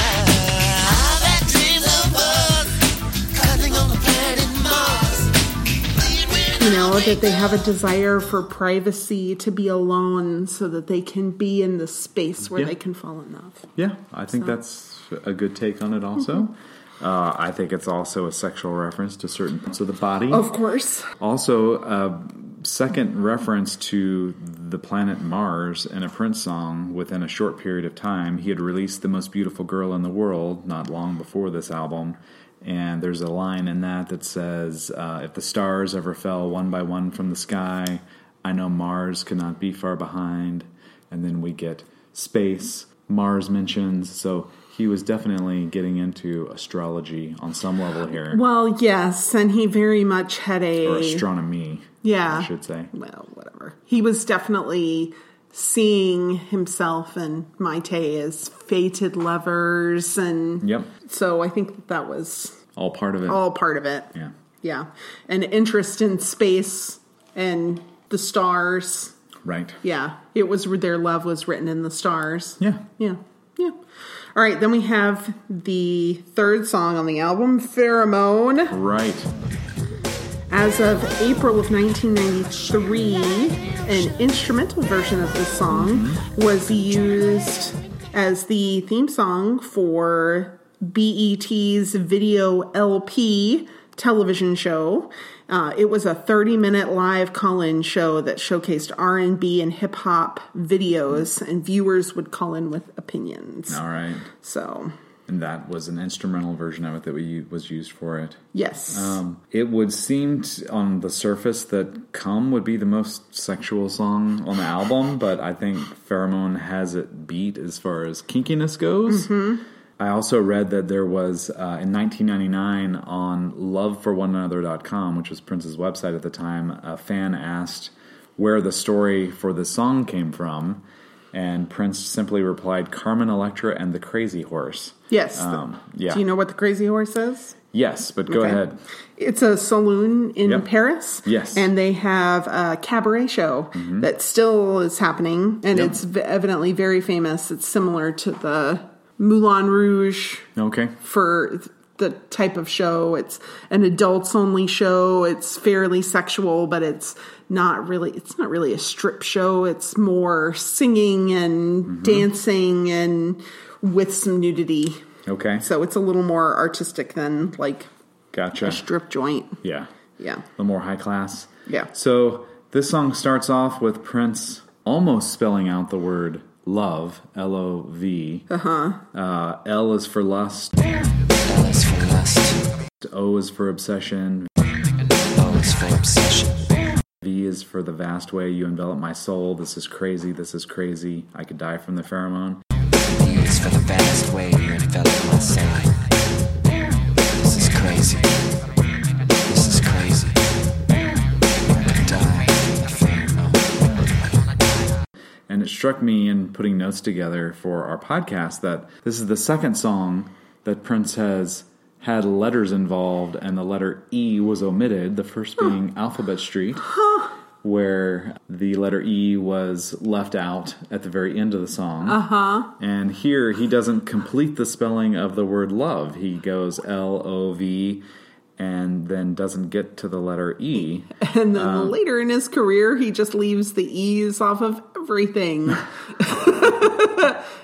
know, that they have a desire for privacy, to be alone so that they can be in the space where Yeah. they can fall in love. Yeah, I think that's a good take on it. Also, uh, I think it's also a sexual reference to certain parts of the body. Of course. Also, a second reference to the planet Mars in a Prince song within a short period of time. He had released The Most Beautiful Girl in the World not long before this album. And there's a line in that that says, uh, If the stars ever fell one by one from the sky, I know Mars cannot be far behind. And then we get space, Mars mentions. So he was definitely getting into astrology on some level here, Well, yes, and he very much had a or astronomy, yeah. I should say. Well, whatever. He was definitely seeing himself and Mayte as fated lovers, and Yep. so I think that, that was All part of it. all part of it. Yeah. Yeah, an interest in space and the stars. Right. Yeah, it was their love was written in the stars. Yeah. Yeah, yeah. All right, then we have the third song on the album, Pheromone. Right. As of April of 1993, an instrumental version of this song mm-hmm. was used as the theme song for BET's Video LP television show. Uh, it was a 30-minute live call-in show that showcased R&B and hip hop videos, and viewers would call in with opinions. All right. So, And that was an instrumental version of it that we was used for it. yes, Um, it would seem t- on the surface that "Come" would be the most sexual song on the album, but I think "Pheromone" has it beat as far as kinkiness goes. I also read that there was uh, in 1999 on loveforOneAnother.com, which was Prince's website at the time, a fan asked where the story for the song came from, and Prince simply replied, "Carmen Electra and the Crazy Horse." yes. Um, yeah. Do you know what the Crazy Horse is? Yes, but go Okay. ahead. It's a saloon in Yep. Paris. Yes. Mm-hmm. And they have a cabaret show that still is happening, and Yep. it's evidently very famous. It's similar to the Moulin Rouge Okay. for the type of show. It's an adults only show. It's fairly sexual, but it's not really it's not really a strip show. It's more singing and Mm-hmm. dancing and with some nudity. Okay. So it's a little more artistic than like Gotcha. a strip joint. Yeah. Yeah. The more high class. Yeah. So this song starts off with Prince almost spelling out the word love, L O V. Uh-huh. Uh L is for lust, L is for lust, O is for obsession, O is for obsession. V is for the vast way you envelop my soul. This is crazy. This is crazy. I could die from the pheromone. D is for the vast way you envelop my soul. This is crazy. And it struck me in putting notes together for our podcast that this is the second song that Prince has had letters involved and the letter E was omitted, the first being Alphabet Street, where the letter E was left out at the very end of the song. Uh-huh. And here he doesn't complete the spelling of the word love. He goes L O V and then doesn't get to the letter E. And then Um, later in his career, he just leaves the E's off of everything.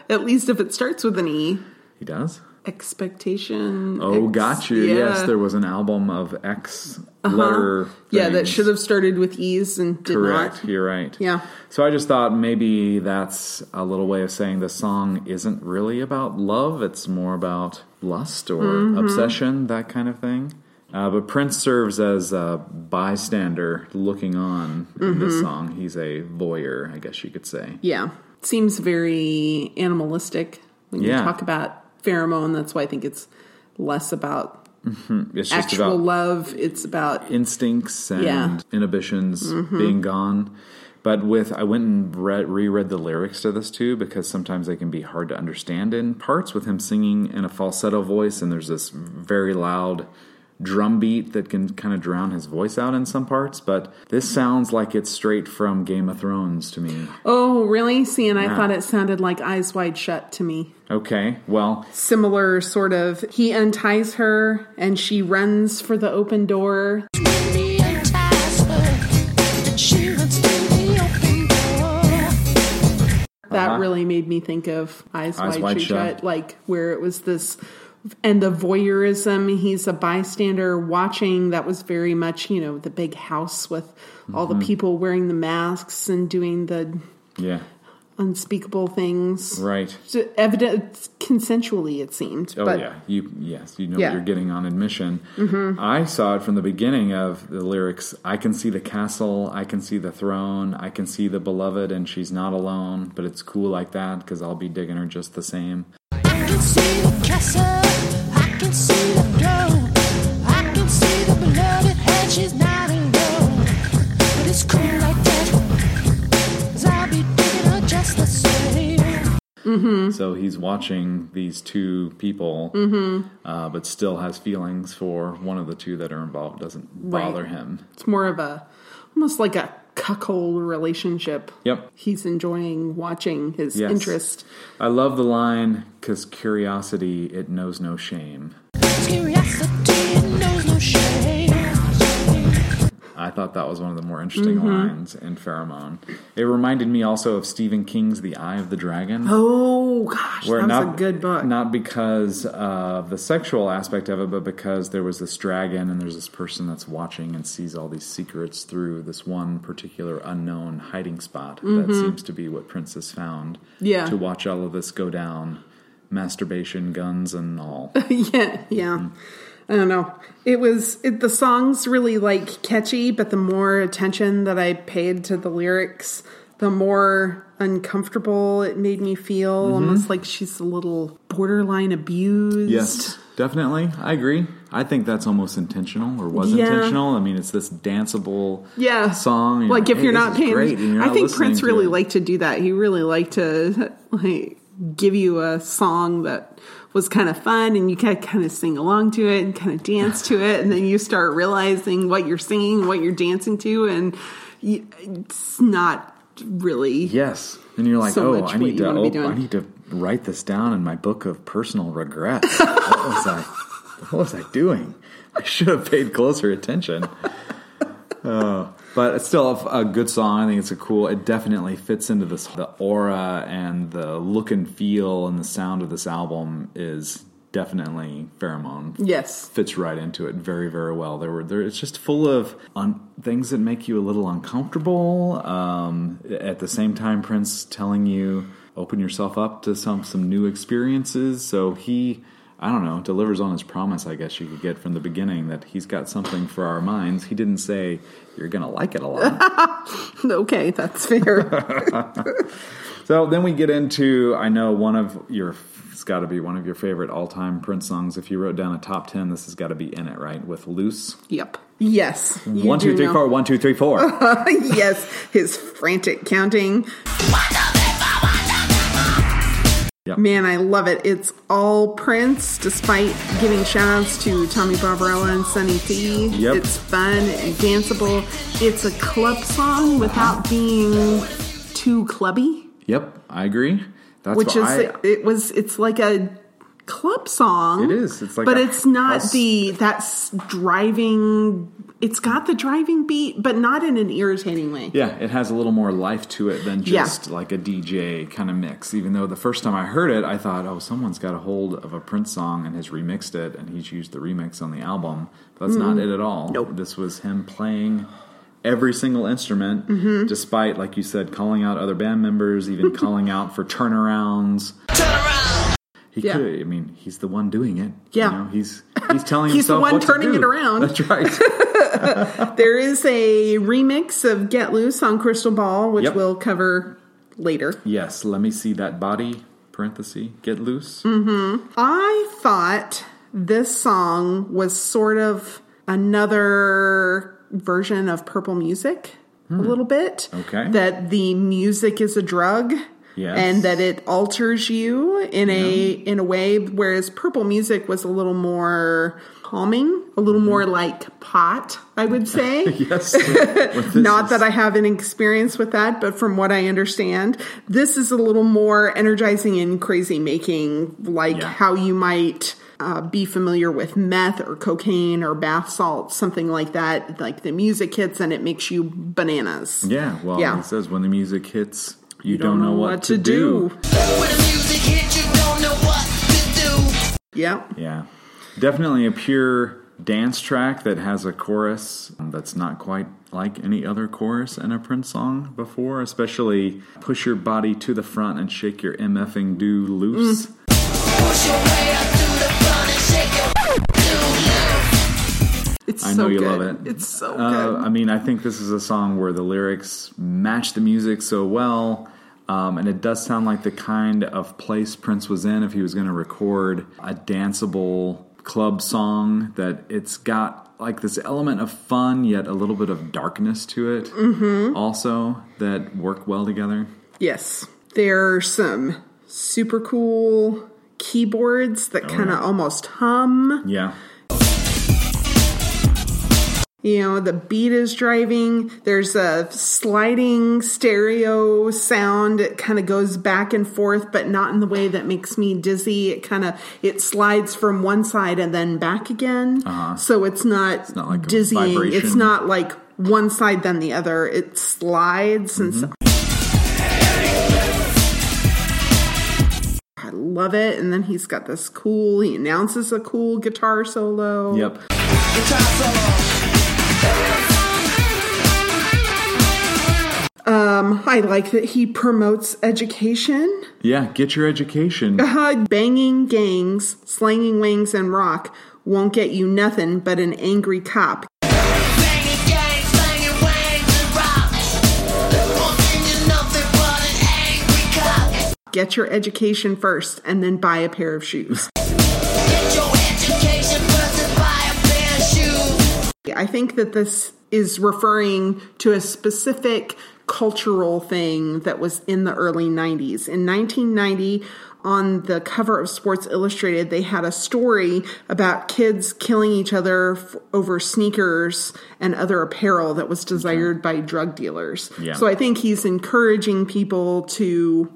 At least if it starts with an E. He does? Expectation. Oh, ex- got you. yeah. Yes, there was an album of X letter. Yeah, that should have started with E's and did Correct. not. You're right. Yeah. So I just thought maybe that's a little way of saying the song isn't really about love. It's more about lust or Mm-hmm. obsession, that kind of thing. Uh, but Prince serves as a bystander looking on in this Mm-hmm. song. He's a voyeur, I guess you could say. Yeah. Seems very animalistic when Yeah. you talk about pheromone. That's why I think it's less about It's just actual about love. It's about instincts and Yeah. Mm-hmm. inhibitions being gone. But with I went and read, reread the lyrics to this too because sometimes they can be hard to understand in parts with him singing in a falsetto voice and there's this very loud drum beat that can kind of drown his voice out in some parts. But this sounds like it's straight from Game of Thrones to me. oh, really? See, and I thought it sounded like Eyes Wide Shut to me. Okay, well, Similar sort of. He unties her and she runs for the open door. Me entice her, and she runs through the open door. That Uh-huh. really made me think of Eyes, Eyes Wide, Wide Shut, Shut. like where it was this. And the voyeurism, he's a bystander watching. That was very much, you know, the big house with all Mm-hmm. the people wearing the masks and doing the yeah, unspeakable things. right. So evident consensually, it seemed. Oh but yeah, you yes, you know Yeah. what you're getting on admission. I saw it from the beginning of the lyrics. I can see the castle, I can see the throne, I can see the beloved, and she's not alone. But it's cool like that because I'll be digging her just the same. I can see the castle, I can see the throne, I can see the beloved, and she's not alone. But it's cool like that, cause I'll be digging her just the same. So he's watching these two people, uh, but still has feelings for one of the two that are involved. Doesn't Right. bother him. it's more of a almost like a cuckold relationship. Yep. He's enjoying watching his Yes. interest. I love the line because curiosity it knows no shame. Curiosity knows no shame. I thought that was one of the more interesting Mm-hmm. lines in Pheromone. It reminded me also of Stephen King's The Eye of the Dragon. Oh gosh, where that was not, a good book. Not because of the sexual aspect of it, but because there was this dragon and there's this person that's watching and sees all these secrets through this one particular unknown hiding spot. That seems to be what Prince has found. Mm-hmm. Yeah. To watch all of this go down. Masturbation, guns, and all. yeah, yeah. I don't know. It was it, the songs really like catchy, but the more attention that I paid to the lyrics, the more uncomfortable it made me feel. Mm-hmm. Almost like she's a little borderline abused. Yes, definitely. I agree. I think that's almost intentional or was Yeah. intentional. I mean, it's this danceable Yeah, song. and Like if "Hey, you're not paying, great," you're I not think Prince really it. liked to do that. He really liked to like give you a song that was kind of fun, and you kind of kind of sing along to it and kind of dance to it, and then you start realizing what you're singing, what you're dancing to, and you, it's not really. Yes, and you're like, So oh, I need to, oh. I need to write this down in my book of personal regrets. what was I? What was I doing? I should have paid closer attention. Oh, but it's still a, a good song. I think it's a cool. It definitely fits into this. The aura and the look and feel and the sound of this album is definitely pheromone Yes. fits right into it very very well there were there it's just full of un, things that make you a little uncomfortable um, at the same time prince telling you open yourself up to some some new experiences so he i don't know delivers on his promise i guess you could get from the beginning that he's got something for our minds he didn't say you're gonna like it a lot Okay, that's fair. so then we get into i know one of your it's got to be one of your favorite all-time prince songs if you wrote down a top 10 this has got to be in it right with loose yep. Yes. One, two, three, four. One, two, three, four. yes, his frantic counting. Yep. Man, I love it. It's all Prince, despite giving shout outs to Tommy Barbarella and Sonny T. Yep. It's fun and danceable. It's a club song without being too clubby, Yep, I agree. That's which is I, it was it's like a club song. It is. It's like but a it's not house- the that's driving. It's got the driving beat, but not in an irritating way. yeah, it has a little more life to it than Yeah. just like a DJ kind of mix. Even though the first time I heard it, I thought, oh, someone's got a hold of a Prince song and has remixed it, and he's used the remix on the album. But that's not it at all. Mm-hmm. Nope. This was him playing every single instrument, Mm-hmm. despite, like you said, calling out other band members, even calling out for turnarounds. Turn around. He Yeah. could. I mean, he's the one doing it. Yeah. You know, he's he's telling He's the one turning it around. That's right. There is a remix of Get Loose on Crystal Ball, which Yep. we'll cover later. yes. Let me see that body. Parenthesis. Get loose. Mm-hmm. I thought this song was sort of another version of Purple Music, a little bit. Hmm. Okay. That the music is a drug. Yes. And that it alters you in a in a way, whereas purple music was a little more calming, a little more like pot, I would say. Yes. What this Not is- that I have an experience with that, but from what I understand, this is a little more energizing and crazy making, like Yeah. how you might uh, be familiar with meth or cocaine or bath salts, something like that. Like the music hits and it makes you bananas. Yeah. Well, Yeah. he says when the music hits, you, don't, know, what, to do. When the music hits, you don't know what to do. Yep. Yeah. Definitely a pure dance track that has a chorus that's not quite like any other chorus in a Prince song before, especially push your body to the front and shake your MFing do loose. Push It's I so know you good. love it. It's so Uh, good. I mean, I think this is a song where the lyrics match the music so well. Um, and it does sound like the kind of place Prince was in if he was going to record a danceable club song. That it's got like this element of fun, yet a little bit of darkness to it, mm-hmm. also that work well together. Yes. There are some super cool keyboards that kind of yeah. almost hum. Yeah, You know, the beat is driving. There's a sliding stereo sound. It kind of goes back and forth, but not in the way that makes me dizzy. It kind of it slides from one side and then back again. So it's not, not like dizzying. It's not like one side then the other. It slides and so. I love it. And then he's got this cool. He announces a cool guitar solo. yep. I like that he promotes education. Yeah, get your education. Uh, banging gangs, slanging wings, and rock won't get you nothing but an angry cop. Banging gangs, banging wangs and rocks. Won't send you nothing but an angry cop. Get your education first and then buy a pair of shoes. Get your education first and buy a pair of shoes. I think that this is referring to a specific cultural thing that was in the early 90s. In 1990, on the cover of Sports Illustrated, they had a story about kids killing each other f- over sneakers and other apparel that was desired by drug dealers. Yeah. So I think he's encouraging people to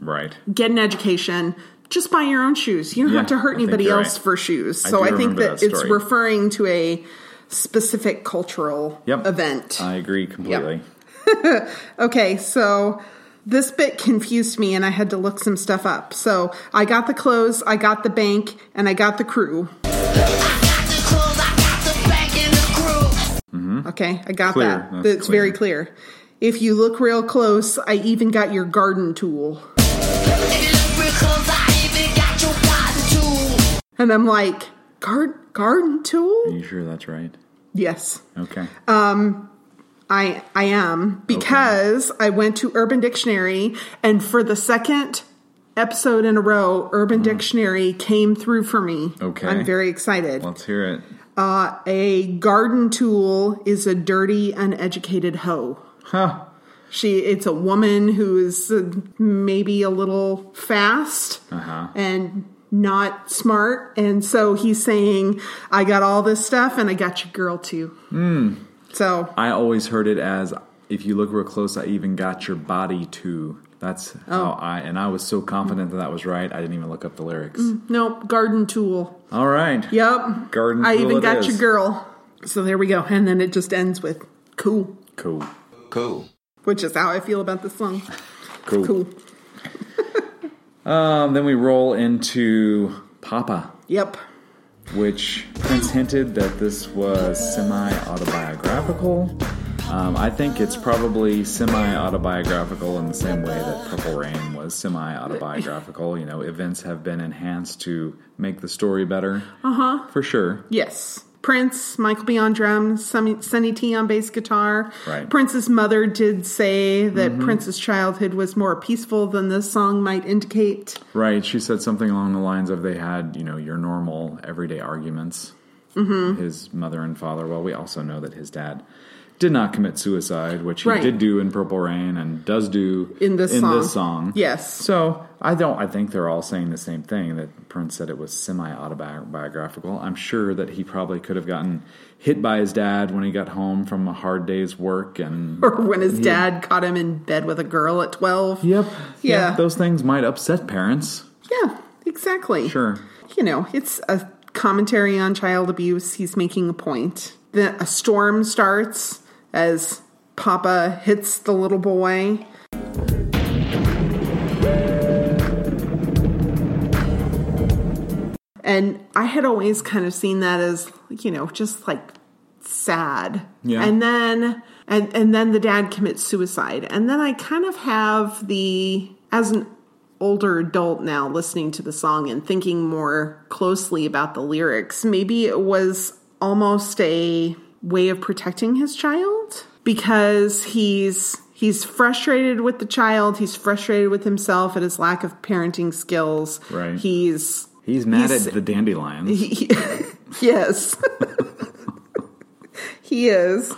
Right. get an education. Just buy your own shoes. You don't Yeah, have to hurt I anybody else right. for shoes. So do I, think that, that it's referring to a specific cultural Yep. event. I agree completely. Okay, so this bit confused me and I had to look some stuff up. So I got the clothes, I got the bank, and I got the crew. I got the clothes, I got the bank and the crew. Okay, I got Clear. that. That's That's clear. very clear. If you look real close, I even got your garden tool. If you look real close, I even got your garden tool. And I'm like, garden tool? Are you sure that's right? Yes. Okay. Um, I I am because I went to Urban Dictionary and for the second episode in a row, Urban Dictionary came through for me. Okay. I'm very excited. Let's hear it. Uh, a garden tool is a dirty, uneducated hoe. Huh. She, it's a woman who is uh, maybe a little fast Uh-huh. and not smart, and so he's saying, "I got all this stuff, and I got your girl too." Hmm. So I always heard it as if you look real close, I even got your body too. That's how Oh. I, and I was so confident that that was right, I didn't even look up the lyrics. nope, garden tool. All right. Yep. Garden I even it got is. your girl. So there we go. And then it just ends with cool, Cool. Cool. which is how I feel about this song. Cool. Cool. Um, then we roll into Papa, Yep. Which Prince hinted that this was semi autobiographical. Um, I think it's probably semi autobiographical in the same way that Purple Rain was semi autobiographical. You know, events have been enhanced to make the story better. Uh huh. For sure. Yes. Prince, Michael B. on drums, Sonny, T on bass guitar. Right. Mm-hmm. Prince's mother did say that Prince's childhood was more peaceful than this song might indicate. Right. She said something along the lines of they had, you know, your normal everyday arguments. Mm-hmm. His mother and father. Well, we also know that his dad did not commit suicide, which he Right. did do in Purple Rain and does do In this in song. this song. Yes. So I don't. I think they're all saying the same thing. That Prince said it was semi autobiographical. I'm sure that he probably could have gotten hit by his dad when he got home from a hard day's work, and Or when his dad caught him in bed with a girl at 12. yep, Yeah. those things might upset parents. Yeah, exactly. Sure. You know, it's a commentary on child abuse. He's making a point. Then a storm starts as Papa hits the little boy. And I had always kind of seen that as, you know, just like sad. Yeah. And then and and then the dad commits suicide. And then I kind of have the as an older adult now listening to the song and thinking more closely about the lyrics, maybe it was almost a way of protecting his child because he's he's frustrated with the child, he's frustrated with himself at his lack of parenting skills. Right. He's He's mad He's- at the dandelions. he, yes. he is.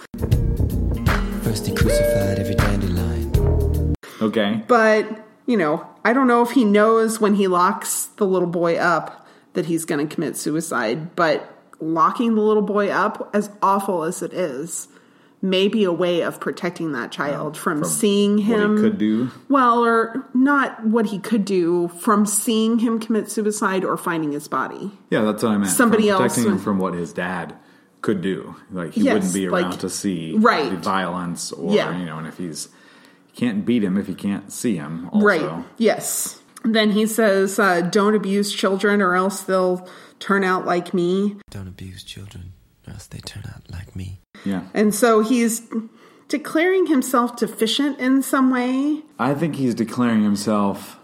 First he crucified every dandelion. okay. But, you know, I don't know if he knows when he locks the little boy up that he's going to commit suicide, but locking the little boy up, as awful as it is, may be a way of protecting that child from, seeing What him. he could do. Well, or not what he could do, from seeing him commit suicide or finding his body. Yeah, that's what I meant. Somebody from else protecting him from what his dad could do. Like he Yes, wouldn't be around like- to see Right. the violence, or Yeah. you know, and if he's he can't beat him if he can't see him. Also. Right. Yes. Then he says, uh, don't abuse children or else they'll turn out like me. Don't abuse children, or else they turn out like me. Yeah, And so he's declaring himself deficient in some way. I think he's declaring himself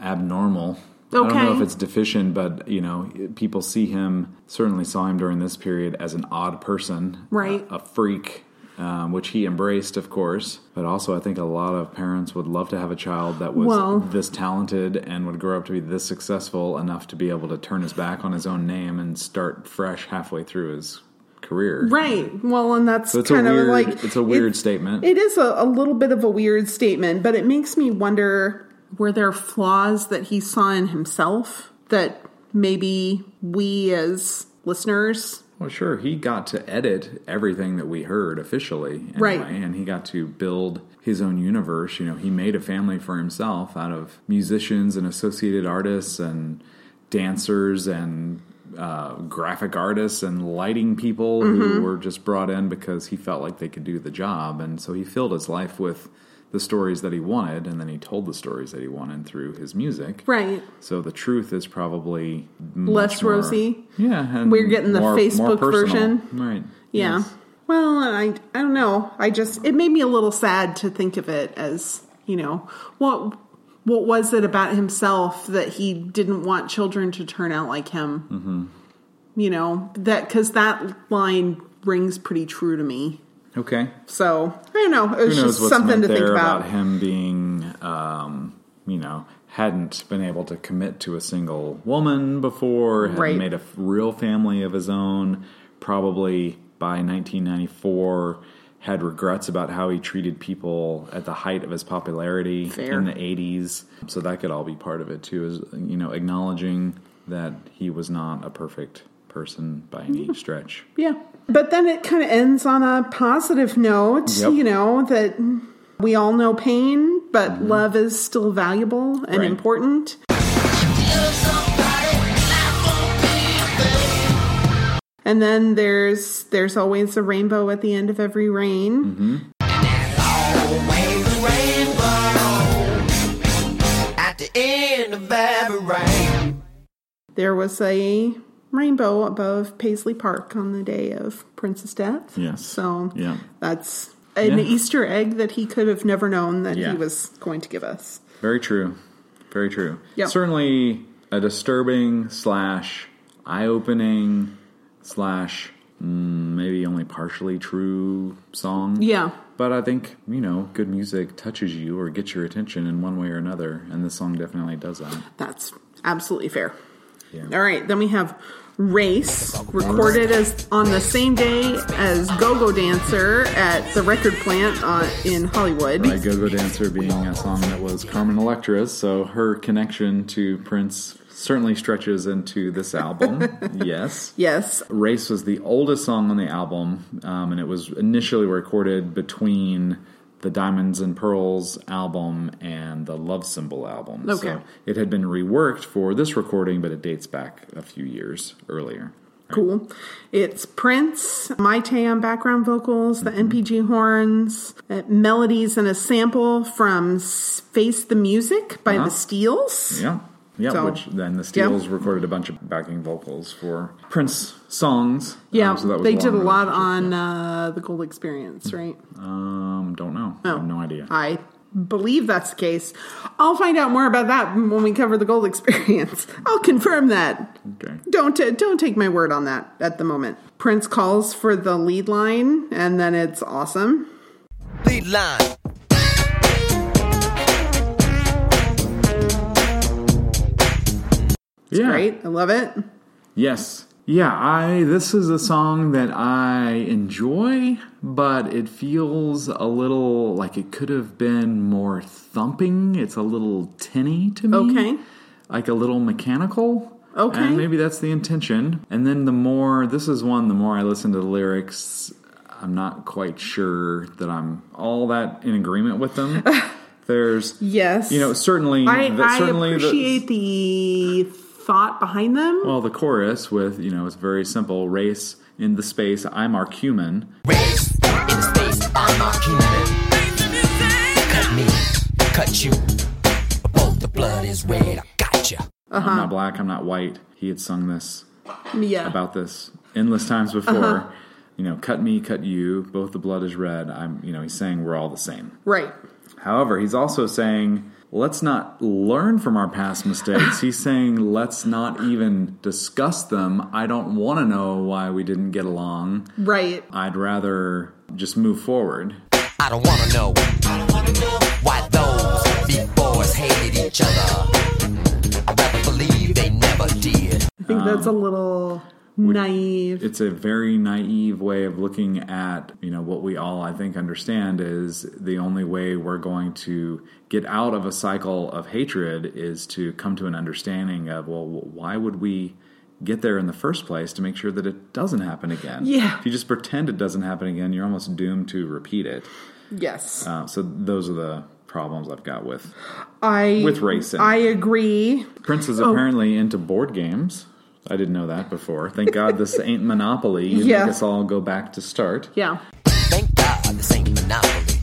abnormal. Okay. I don't know if it's deficient, but you know, people see him. Certainly saw him during this period as an odd person, Right. A, a freak, um, which he embraced, of course. But also, I think a lot of parents would love to have a child that was Well- this talented and would grow up to be this successful enough to be able to turn his back on his own name and start fresh halfway through his career. Right. Well, and that's So kind of like it's a weird it- statement. It is a, a little bit of a weird statement, but it makes me wonder were there flaws that he saw in himself that maybe we as listeners Well, sure. He got to edit everything that we heard officially, anyway, Right. And he got to build his own universe. You know, he made a family for himself out of musicians and associated artists and dancers and uh, graphic artists and lighting people Mm-hmm. who were just brought in because he felt like they could do the job. And so he filled his life with the stories that he wanted, and then he told the stories that he wanted through his music. right So the truth is probably Less more- rosy. Yeah, We're getting the Facebook personal. version. right? Yeah. Yes. Well, I I don't know. I just it made me a little sad to think of it as, you know, what what was it about himself that he didn't want children to turn out like him? Mm-hmm. You know, that cuz that line rings pretty true to me. Okay. So, I don't know. It was just something to think there about. him being, um, you know, hadn't been able to commit to a single woman before, hadn't Right. made a real family of his own. Probably by 1994, had regrets about how he treated people at the height of his popularity Fair. in the 80s. So that could all be part of it too. Is you know acknowledging that he was not a perfect person by any stretch. Yeah. But then it kind of ends on a positive note, Yep. you know, that we all know pain, but love is still valuable and Mm-hmm. Right. important. And then there's there's always a rainbow at the end of every rain. Always a rainbow at the end of every rain. There was a rainbow above Paisley Park on the day of Prince's death. Yes. So Yeah. that's an Yeah. Easter egg that he could have never known that Yeah. he was going to give us. Very true. Very true. Yep. Certainly a disturbing slash eye opening slash mm, maybe only partially true song. Yeah. But I think, you know, good music touches you or gets your attention in one way or another. And this song definitely does that. That's absolutely fair. Yeah. All right, then we have Race, recorded as on the same day as Go Go Dancer at the record plant uh, in Hollywood. My Go Go Dancer being a song that was Carmen Electra's, so her connection to Prince certainly stretches into this album. yes. Yes. Race was the oldest song on the album, um, and it was initially recorded between the Diamonds and Pearls album and the Love Symbol album. Okay. So it had been reworked for this recording, but it dates back a few years earlier. Cool. It's Prince, Mayte on background vocals, the NPG horns, uh, melodies, and a sample from Face the Music by Uh-huh. the Steeles. Yeah. Yeah, So- which then the Steeles recorded a bunch of backing vocals for Prince songs. Yeah, Um, so that was they did a lot on yeah. uh, the Gold Experience, right? Um, don't know. I Oh. have no idea. I believe that's the case. I'll find out more about that when we cover the Gold Experience. I'll confirm that. Okay. Don't t- don't take my word on that at the moment. Prince calls for the lead line, and then it's awesome. Lead line. Yeah. Great, I love it. Yes. Yeah, I this is a song that I enjoy, but it feels a little like it could have been more thumping. It's a little tinny to me. Okay. Like a little mechanical. Okay. And maybe that's the intention. And then the more this is one, the more I listen to the lyrics, I'm not quite sure that I'm all that in agreement with them. There's Yes, you know, certainly I, the- I certainly the- appreciate the thought behind them. Well, the chorus with, you know, it's very simple race in the space, I'm our human. Race in the space, I'm our human. Cut me, cut you. Both the blood is red, I got you. Uh-huh. I'm not black, I'm not white. He had sung this yeah, about this endless times before. Uh-huh. You know, cut me, cut you, both the blood is red. I'm, you know, he's saying we're all the same. right. However, he's also saying, let's not learn from our past mistakes. he's saying, let's not even discuss them. I don't want to know why we didn't get along. Right. I'd rather just move forward. I don't wanna know. Why those big boys hated each other. I'd rather believe they never did. I think that's a little naive. it's a very naive way of looking at you know what we all i think understand is the only way we're going to get out of a cycle of hatred is to come to an understanding of well why would we get there in the first place to make sure that it doesn't happen again Yeah. if you just pretend it doesn't happen again you're almost doomed to repeat it yes, uh, so those are the problems i've got with I with racing. I agree. prince Oh. is apparently into board games I didn't know that before. Thank God this ain't Monopoly. You Yeah. make us all go back to start. Yeah. Thank God this ain't Monopoly.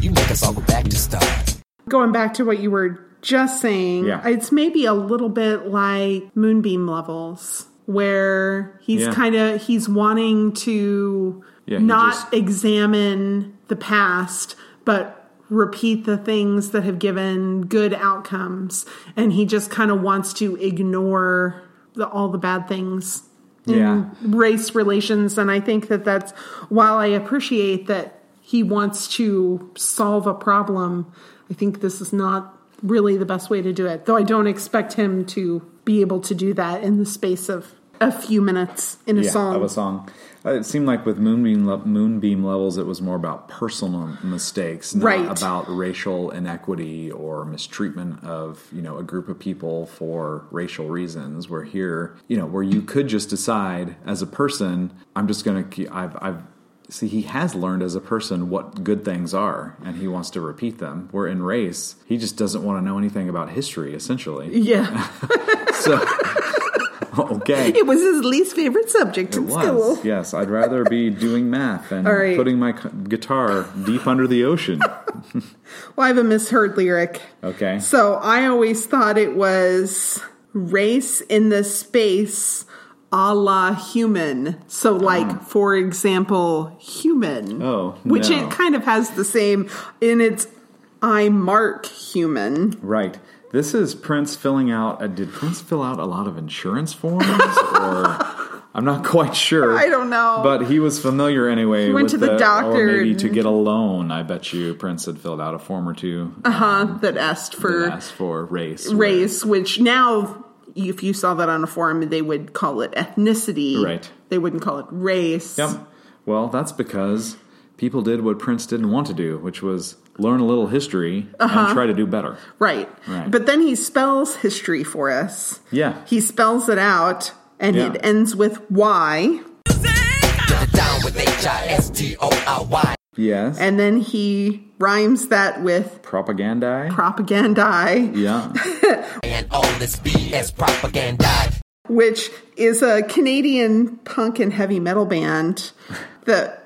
You make us all go back to start. Going back to what you were just saying, Yeah. it's maybe a little bit like Moonbeam levels, where he's Yeah. kind of he's wanting to Yeah, not just- examine the past, but repeat the things that have given good outcomes, and he just kind of wants to ignore the, all the bad things in Yeah. race relations and i think that that's while i appreciate that he wants to solve a problem i think this is not really the best way to do it though i don't expect him to be able to do that in the space of a few minutes in a yeah, song of a song. It seemed like with Moonbeam Le- Moonbeam levels, it was more about personal mistakes, not Right. about racial inequity or mistreatment of you know a group of people for racial reasons. Where here, you know, where you could just decide as a person, I'm just going to. I've I've see he has learned as a person what good things are, and he wants to repeat them. Where in race, he just doesn't want to know anything about history, essentially. yeah So. Okay. it was his least favorite subject It in was. school Yes, I'd rather be doing math All right. putting my guitar deep under the ocean. well i have a misheard lyric Okay. So I always thought it was race in the space a la human. So, like, oh. for example, human. Oh, Which no. it kind of has the same in its I mark human. Right. This is Prince filling out. Uh, did Prince fill out a lot of insurance forms, or I'm not quite sure. I don't know. But he was familiar anyway. went with to the doctor or maybe and- to get a loan. I bet you Prince had filled out a form or two. Uh, huh. that asked for that asked for race. race, which now, if you saw that on a forum, they would call it ethnicity. Right. They wouldn't call it race. Yep. Well, that's because people did what Prince didn't want to do, which was learn a little history Uh-huh. and try to do better. Right. Right. But then he spells history for us. Yeah. He spells it out, and Yeah. it ends with Y. Down with H-I-S-T-O-R-Y. Yes. And then he rhymes that with Propaganda. Propagandhi, yeah. And all this BS propaganda. which is a Canadian punk and heavy metal band that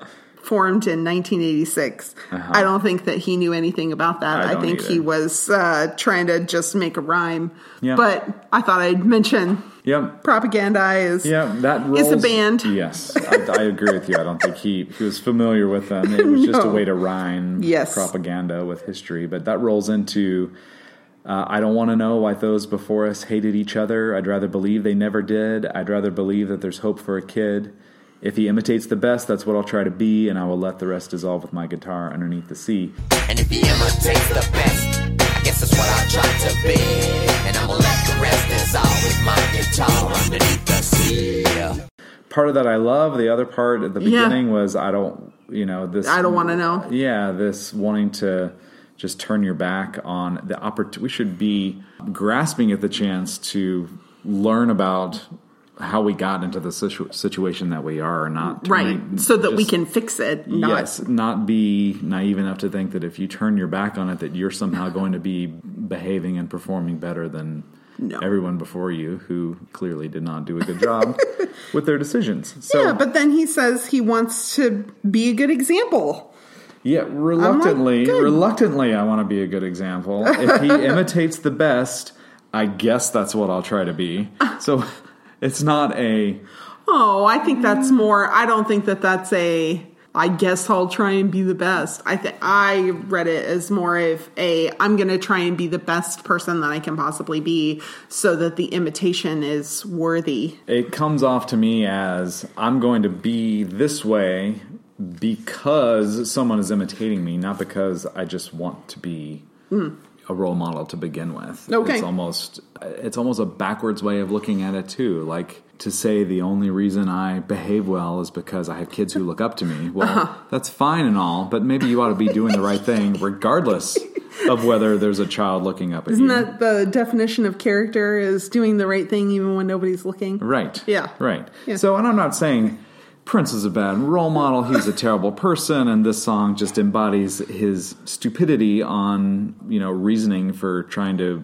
formed in 1986. I don't think that he knew anything about that. Uh-huh. I I, think either. he was uh, trying to just make a rhyme. Yeah. But I thought I'd mention Yep. Propagandhi is Yeah, that It's a band. Yes, I, I agree with you. I don't think he he was familiar with them. It was just a way to rhyme Yes. propaganda with history. But that rolls into uh, I don't want to know why those before us hated each other. I'd rather believe they never did. I'd rather believe that there's hope for a kid. If he imitates the best, that's what I'll try to be, and I will let the rest dissolve with my guitar underneath the sea. And if he imitates the best, I guess that's what I try to be. And I'ma let the rest dissolve with my guitar underneath the sea. part of that I love. The other part at the Yeah. beginning was I don't, you know, this. I don't wanna know. Yeah, this wanting to just turn your back on the opportunity. We should be grasping at the chance to learn about how we got into the situ- situation that we are, not right, so that we can fix it. Not, yes, not be naive enough to think that if you turn your back on it, that you're somehow going to be behaving and performing better than No. everyone before you, who clearly did not do a good job with their decisions. So, yeah, but then he says he wants to be a good example. yeah, reluctantly, good. reluctantly, I want to be a good example. If he imitates the best, I guess that's what I'll try to be. So, it's not a Oh, I think that's more. I don't think that that's a. I guess I'll try and be the best. I think I read it as more of a. I'm going to try and be the best person that I can possibly be, so that the imitation is worthy. it comes off to me as I'm going to be this way because someone is imitating me, not because I just want to be hmm. A role model to begin with. Okay. It's almost it's almost a backwards way of looking at it too. Like to say the only reason I behave well is because I have kids who look up to me. Well, Uh-huh. that's fine and all, but maybe you ought to be doing the right thing regardless of whether there's a child looking up at Isn't you. that the definition of character? Is doing the right thing even when nobody's looking. Right. Yeah. Right. Yeah. So, and I'm not saying Prince is a bad role model. He's a terrible person, and this song just embodies his stupidity on you know reasoning for trying to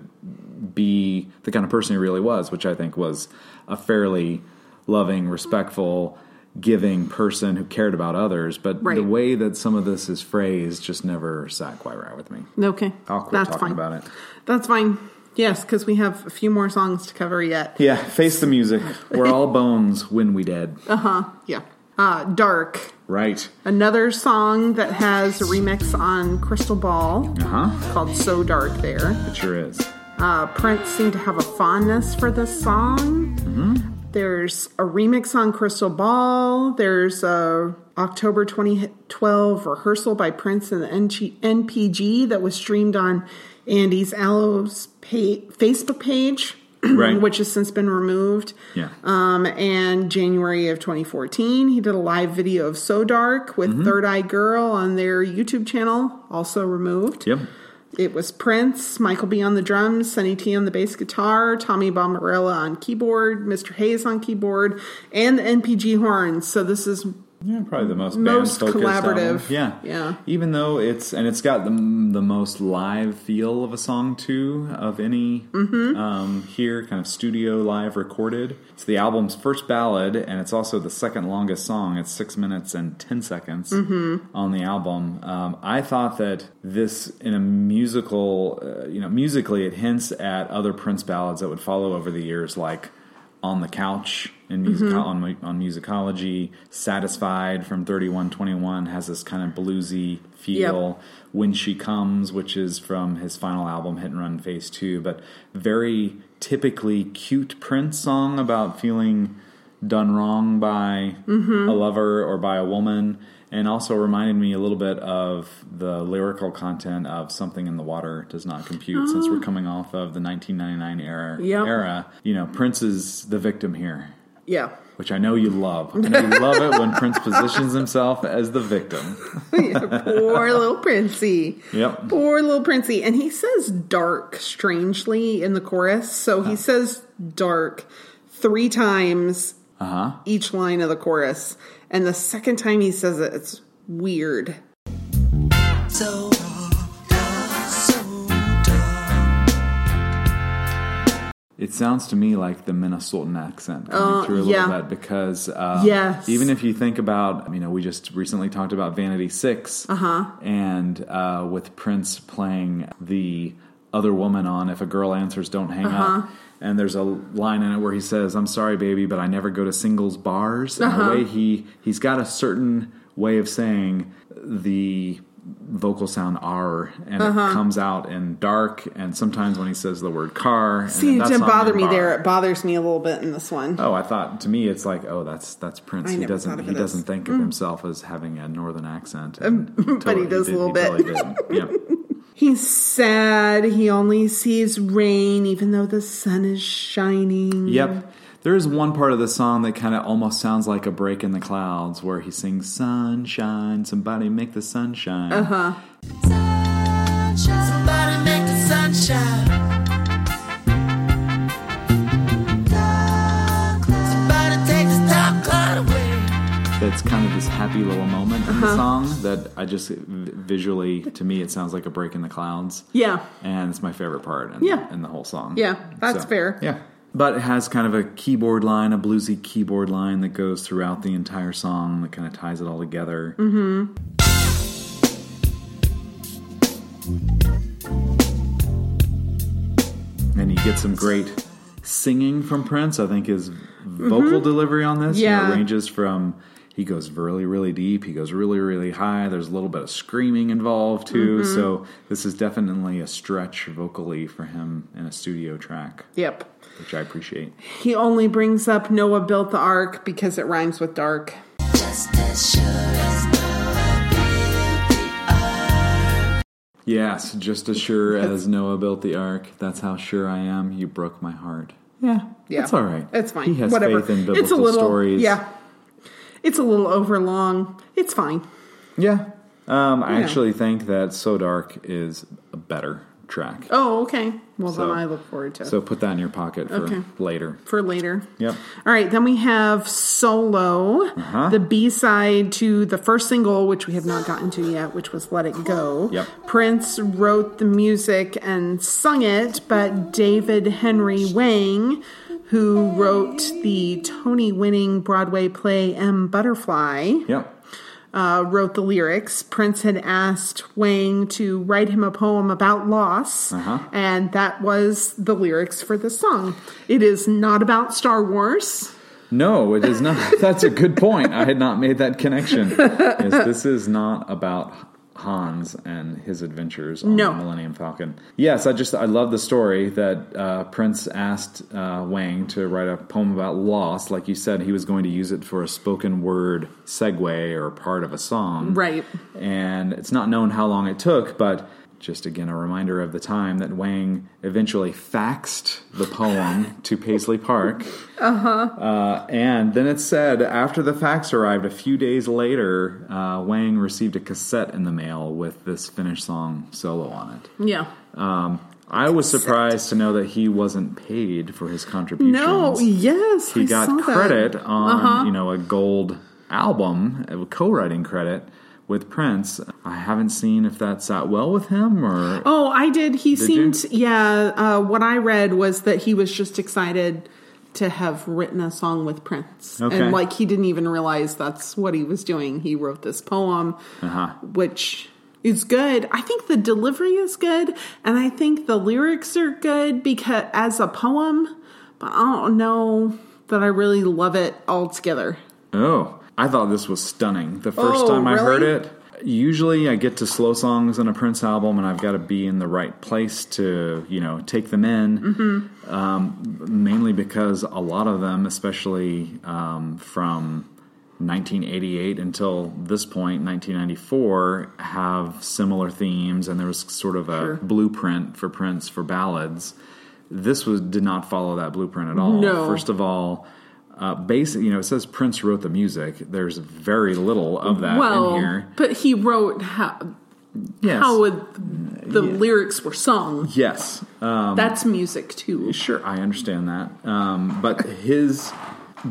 be the kind of person he really was, which I think was a fairly loving, respectful, giving person who cared about others. But Right. the way that some of this is phrased just never sat quite right with me. Okay, I'll quit that's talking fine. about it. That's fine. Yes, because we have a few more songs to cover yet. Yeah, face the music. We're all bones when we dead. Uh huh. Yeah. Uh, Dark. Right. Another song that has a remix on Crystal Ball Uh huh. called So Dark there. It sure is. Uh, Prince seemed to have a fondness for this song. There's a remix on Crystal Ball. There's a October 2012 rehearsal by Prince and the NG- NPG that was streamed on Andy's Allo's pa- Facebook page, Right. which has since been removed. Yeah. Um, and January of 2014, he did a live video of So Dark with Mm-hmm. Third Eye Girl on their YouTube channel, also removed. Yep. It was Prince, Michael B on the drums, Sonny T on the bass guitar, Tommy Barbarella on keyboard, Mr. Hayes on keyboard, and the NPG horns. So this is Yeah, probably the most Most collaborative. album. Yeah, Yeah. Even though it's and it's got the the most live feel of a song too of any Mm-hmm. um, here, kind of studio live recorded. It's the album's first ballad, and it's also the second longest song. It's six minutes and ten seconds Mm-hmm. on the album. Um, I thought that this, in a musical, uh, you know, musically, it hints at other Prince ballads that would follow over the years, like on the couch in music mm-hmm. on, mu- on musicology. Satisfied from thirty one twenty one has this kind of bluesy feel. When She Comes, which is from his final album, Hit and Run Phase 2, but very typically cute Prince song about feeling done wrong by mm-hmm. a lover or by a woman. And also reminded me a little bit of the lyrical content of Something in the Water Does Not Compute, since we're coming off of the 1999 era. Yep. era. You know, Prince is the victim here, Yeah. which I know you love. I know you love it when Prince positions himself as the victim. Poor little Princey. Yep. Poor little Princey. And he says dark strangely in the chorus. So he says dark three times Uh huh. each line of the chorus. And the second time he says it, it's weird. So It sounds to me like the Minnesotan accent coming Uh, through a yeah. little bit because uh, Yes. even if you think about, you know, we just recently talked about Vanity 6 uh-huh. and uh, with Prince playing the other woman on If a Girl Answers, Don't Hang Uh-huh. Up. And there's a line in it where he says, I'm sorry, baby, but I never go to singles bars. And Uh-huh. the way he, he's got a certain way of saying the vocal sound R and Uh-huh. it comes out in dark and sometimes when he says the word car See, it didn't bother me bar. there. It bothers me a little bit in this one. Oh, I thought to me it's like, oh, that's that's Prince. I he doesn't he Mm. doesn't think of himself as having a northern accent, and but he does a did- little bit. totally did. Yep. He's sad. He only sees rain, even though the sun is shining. Yep. There is one part of the song that kind of almost sounds like a break in the clouds where he sings sunshine, somebody make the sunshine. Uh huh. somebody It's kind of this happy little moment in Uh-huh. the song that I just visually to me it sounds like a break in the clouds. Yeah. and it's my favorite part in, Yeah. in the whole song. Yeah, that's fair. Yeah. But it has kind of a keyboard line, a bluesy keyboard line that goes throughout the entire song that kind of ties it all together. Mm-hmm. And you get some great singing from Prince. I think his vocal delivery on this you know, Mm-hmm. Ranges from he goes really, really deep. He goes really, really high. There's a little bit of screaming involved too. Mm-hmm. So this is definitely a stretch vocally for him in a studio track, Yep. which I appreciate. He only brings up Noah built the ark because it rhymes with dark. Just as sure as Yes, just as sure as Noah built the ark, that's how sure I am. You broke my heart. Yeah, Yeah. it's all right. It's fine. He has Whatever. faith in biblical it's a little, stories. Yeah. It's a little overlong. It's fine. yeah. Um, I Yeah. actually think that So Dark is a better track. Oh, okay. Well, So- then I look forward to it So put that in your pocket for Okay. later. for later. Yep. All right, then we have Solo, Uh-huh. the B side to the first single, which we have not gotten to yet, which was Let It Go. Yep. Prince wrote the music and sung it, but David Henry Hwang, who wrote the Tony winning Broadway play M. Butterfly, Yep. uh, wrote the lyrics. Prince had asked Hwang to write him a poem about loss, Uh-huh. and that was the lyrics for the song. It is not about Star Wars. No, it is not. That's a good point. I had not made that connection. Yes, this is not about Hans and his adventures on No. the Millennium Falcon. Yes, I just I love the story that uh, Prince asked uh, Hwang to write a poem about loss. Like you said, he was going to use it for a spoken word segue or part of a song. Right. And it's not known how long it took, but just again a reminder of the time that Hwang eventually faxed the poem to Paisley Park. Uh, and then it said after the fax arrived a few days later, uh, Hwang received a cassette in the mail with this finished song solo on it. Yeah. Um, I was surprised to know that he wasn't paid for his contributions. No, yes. he I got saw that. credit on Uh-huh. you know a gold album, a co-writing credit with Prince. I haven't seen if that sat well with him or Oh, I did. He you? seemed, yeah. Uh, what I read was that he was just excited to have written a song with Prince. Okay. And like he didn't even realize that's what he was doing. He wrote this poem, Uh-huh. which is good. I think the delivery is good. And I think the lyrics are good because as a poem, but I don't know. that I really love it altogether. Oh, I thought this was stunning. The first Oh, time I heard it, usually I get to slow songs on a Prince album and I've got to be in the right place to, you know, take them in. Mm-hmm. Um, mainly because a lot of them, especially um, from 1988 until this point, 1994, have similar themes, and there was sort of a Sure. blueprint for Prince for ballads. This was did not follow that blueprint at all. No. First of all, uh, basic, you know, it says Prince wrote the music. There's very little of that well, in here. but he wrote how Yes. how would the lyrics were sung. yes. Um, That's music too. Sure, I understand that. Um, but his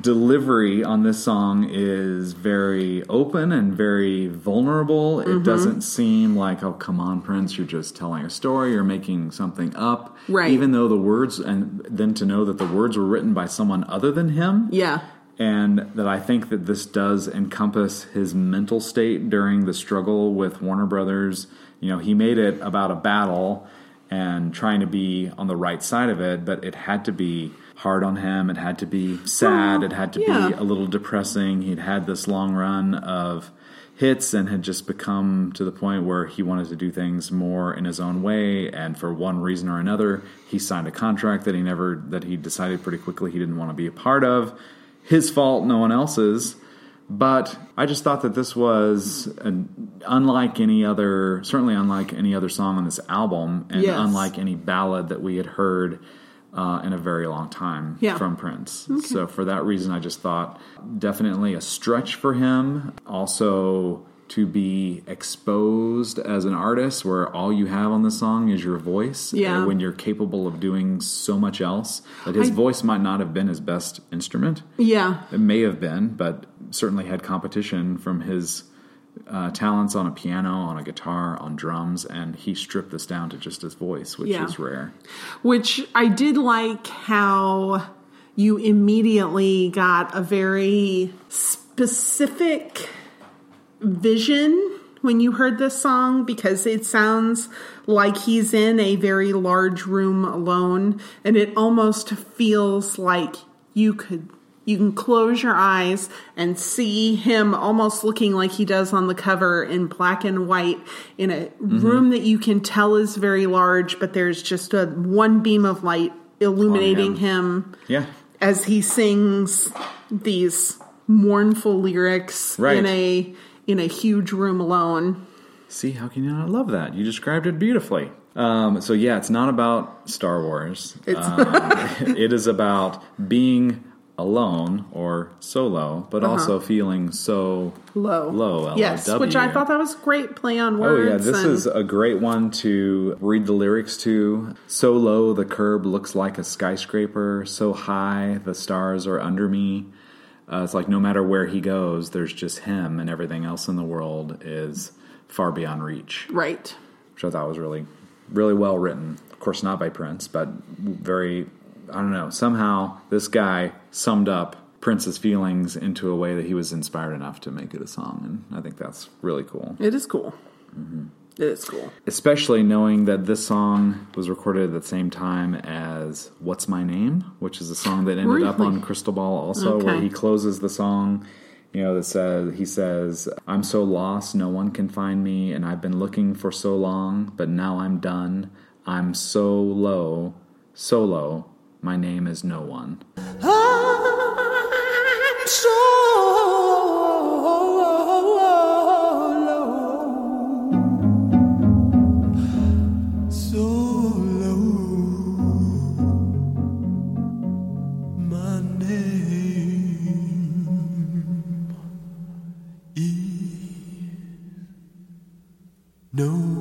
delivery on this song is very open and very vulnerable. Mm-hmm. It doesn't seem like, oh, come on, Prince, you're just telling a story, you're making something up. Right. Even though the words, and then to know that the words were written by someone other than him. Yeah. And that I think that this does encompass his mental state during the struggle with Warner Brothers. You know, he made it about a battle and trying to be on the right side of it, but it had to be hard on him. It had to be sad. Oh, it had to yeah. be a little depressing. He'd had this long run of hits and had just become to the point where he wanted to do things more in his own way and for one reason or another he signed a contract that he never that he decided pretty quickly he didn't want to be a part of his fault no one else's but i just thought that this was an, unlike any other certainly unlike any other song on this album and Yes. unlike any ballad that we had heard uh, in a very long time Yeah. from Prince. So for that reason, I just thought definitely a stretch for him. Also to be exposed as an artist, where all you have on the song is your voice. Yeah. When you're capable of doing so much else, that his I- voice might not have been his best instrument. Yeah. It may have been, but certainly had competition from his uh, talents on a piano, on a guitar, on drums, and he stripped this down to just his voice, which Yeah. is rare. Which I did like how you immediately got a very specific vision when you heard this song because it sounds like he's in a very large room alone and it almost feels like you could you can close your eyes and see him almost looking like he does on the cover in black and white in a room that you can tell is very large but there's just a one beam of light illuminating him Yeah. as he sings these mournful lyrics Right. in a in a huge room alone. See, how can you not love that? You described it beautifully. Um, so yeah, it's not about Star Wars. It's Um, it is about being alone or solo, but also feeling so Uh-huh. low. Low, Yes, which I thought that was a great play on words. Oh yeah, this and- is a great one to read the lyrics to. So low, the curb looks like a skyscraper. So high, the stars are under me. Uh, it's like no matter where he goes, there's just him, and everything else in the world is far beyond reach. right. Which I thought was really, really well written. Of course, not by Prince, but very. I don't know. Somehow, this guy summed up Prince's feelings into a way that he was inspired enough to make it a song, and I think that's really cool. It is cool. Mm-hmm. It is cool. especially knowing that this song was recorded at the same time as "What's My Name," which is a song that ended up on Crystal Ball, also where he closes the song. You know, that says he says, "I'm so lost, no one can find me, and I've been looking for so long, but now I'm done. I'm so low, so low. My name is no one." I'm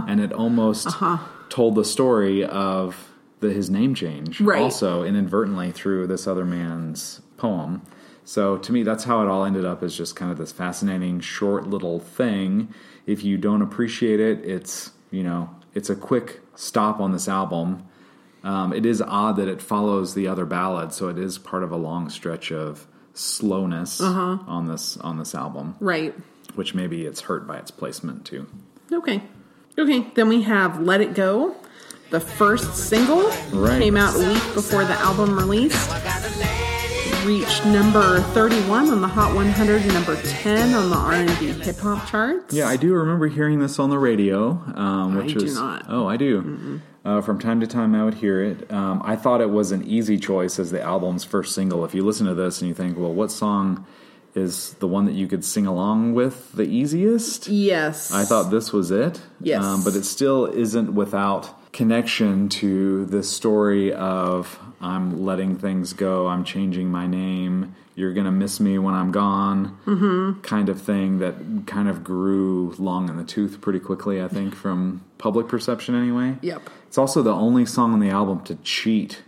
so low, so low. My name is no and it almost uh-huh. told the story of the, his name change Right. also inadvertently through this other man's poem so to me that's how it all ended up as just kind of this fascinating short little thing if you don't appreciate it it's you know it's a quick stop on this album um, it is odd that it follows the other ballad, so it is part of a long stretch of slowness uh-huh. on this on this album Right. which maybe it's hurt by its placement too Okay. Okay, then we have Let It Go. The first single Right. came out a week before the album release. Reached number 31 on the Hot 100 and number 10 on the R&B hip hop charts. Yeah, I do remember hearing this on the radio, um, which I do was not. oh, I do. Uh, from time to time, I would hear it. Um, I thought it was an easy choice as the album's first single. If you listen to this and you think, well, what song is the one that you could sing along with the easiest? Yes. I thought this was it. Yes. Um, but it still isn't without connection to the story of I'm letting things go, I'm changing my name, you're going to miss me when I'm gone, mm-hmm. kind of thing that kind of grew long in the tooth pretty quickly, I think, from public perception anyway. Yep. It's also the only song on the album to cheat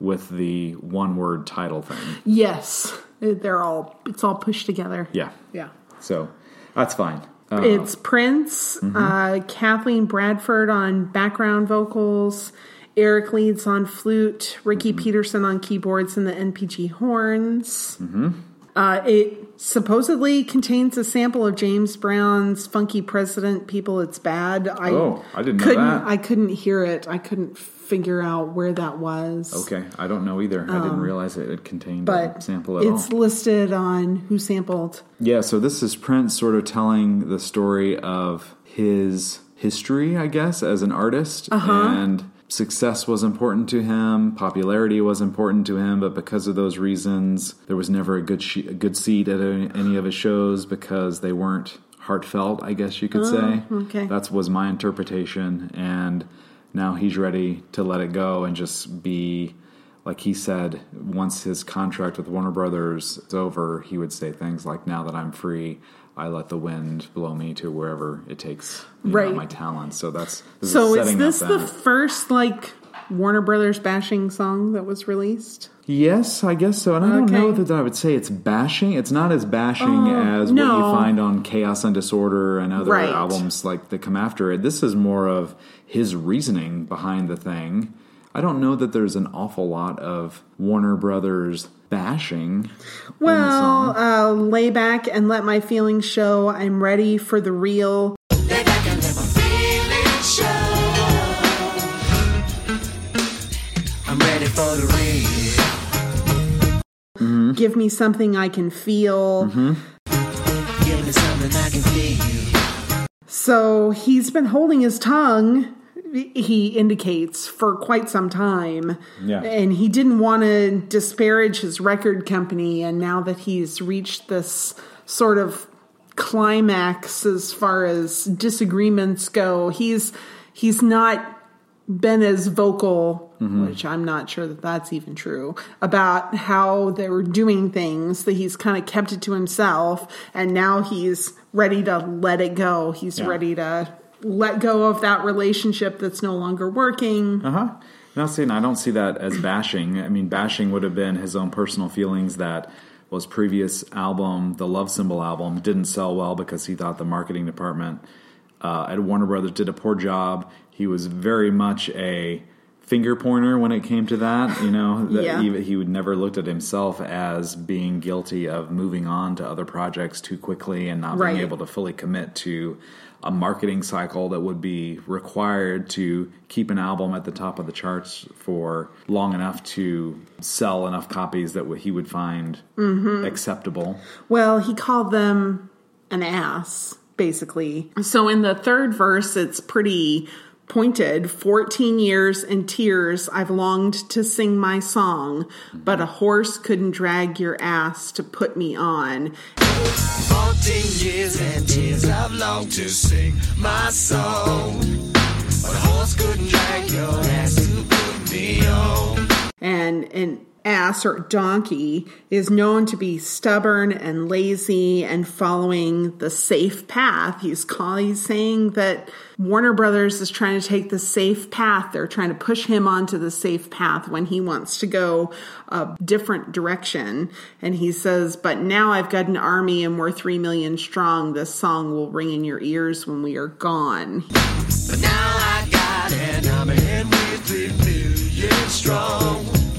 with the one word title thing. Yes. They're all it's all pushed together. Yeah. Yeah. So that's fine. Uh, It's Prince, uh, Kathleen Bradford on background vocals, Eric Leeds on flute, Ricky Peterson on keyboards and the NPG horns. Uh, it supposedly contains a sample of James Brown's "Funky President." People, it's bad. I Oh, I didn't couldn't. that. I couldn't hear it. I couldn't figure out where that was. okay. I don't know either. I didn't realize it, it contained a Um, sample at all. it's listed on who sampled. Yeah, so this is Prince sort of telling the story of his history, I guess, as an artist. And success was important to him, popularity was important to him, but because of those reasons, there was never a good she- a good seat at any, any of his shows because they weren't heartfelt, I guess you could say. okay. That was my interpretation. And now he's ready to let it go and just be like he said, once his contract with Warner Brothers is over, he would say things like, "Now that I'm free, I let the wind blow me to wherever it takes you know, my talent." So that's So is this the first like Warner Brothers bashing song that was released? yes, I guess so. And I don't Okay. know that I would say it's bashing. It's not as bashing as what you find on Chaos and Disorder and other Right. albums like that come after it. This is more of his reasoning behind the thing. I don't know that there's an awful lot of Warner Brothers bashing. Well, uh, lay back and let my feelings show. I'm ready for the real. Ready for the real. Give me something I can feel. Mm-hmm. Give me something I can feel. So he's been holding his tongue. He indicates for quite some time. Yeah. And he didn't want to disparage his record company. And now that he's reached this sort of climax as far as disagreements go, he's he's not been as vocal, which I'm not sure that that's even true, about how they were doing things, that he's kind of kept it to himself, and now he's ready to let it go. He's Yeah. ready to let go of that relationship that's no longer working. Uh huh. Not saying I don't see that as bashing. I mean, bashing would have been his own personal feelings that was previous album, the Love Symbol album, didn't sell well because he thought the marketing department uh, at Warner Brothers did a poor job. He was very much a finger pointer when it came to that. You know, that Yeah. he, he would never looked at himself as being guilty of moving on to other projects too quickly and not Right. being able to fully commit to a marketing cycle that would be required to keep an album at the top of the charts for long enough to sell enough copies that he would find mm-hmm. acceptable. Well, he called them an ass, basically. So in the third verse, it's pretty pointed 14 years and tears I've longed to sing my song, but a horse couldn't drag your ass to put me on. 14 years and tears I've longed to sing my song. But a horse couldn't drag your ass to put me on. and an ass or donkey is known to be stubborn and lazy and following the safe path. He's call, he's saying that Warner Brothers is trying to take the safe path. They're trying to push him onto the safe path when he wants to go a different direction. And he says, "But now I've got an army and we're 3 million strong. This song will ring in your ears when we are gone." But now I got an army and we're three million strong.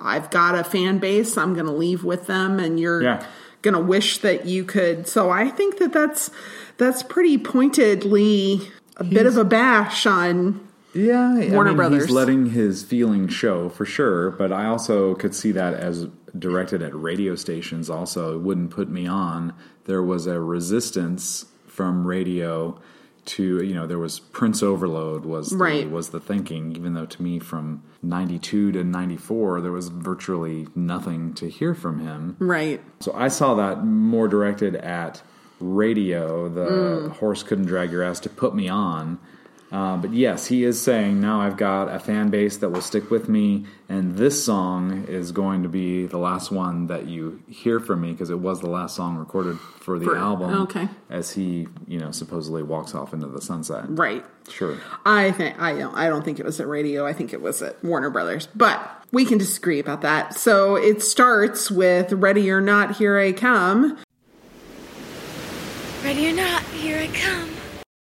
I've got a fan base. I'm going to leave with them, and you're Yeah. going to wish that you could. So I think that that's that's pretty pointedly a bit of a bash on. Yeah, I Warner mean, Brothers. He's letting his feelings show for sure, but I also could see that as directed at radio stations. Also, it wouldn't put me on. There was a resistance from radio to you know there was Prince overload was the, Right. was the thinking. Even though to me from ninety two to ninety four there was virtually nothing to hear from him. Right. So I saw that more directed at radio. The Mm. horse couldn't drag your ass to put me on. Uh, but yes, he is saying now I've got a fan base that will stick with me, and this song is going to be the last one that you hear from me because it was the last song recorded for the For- album. okay. as he you know supposedly walks off into the sunset. Right. Sure. I think I don't. I don't think it was at radio. I think it was at Warner Brothers. But we can disagree about that. So it starts with "Ready or Not, Here I Come," Ready or not, here I come.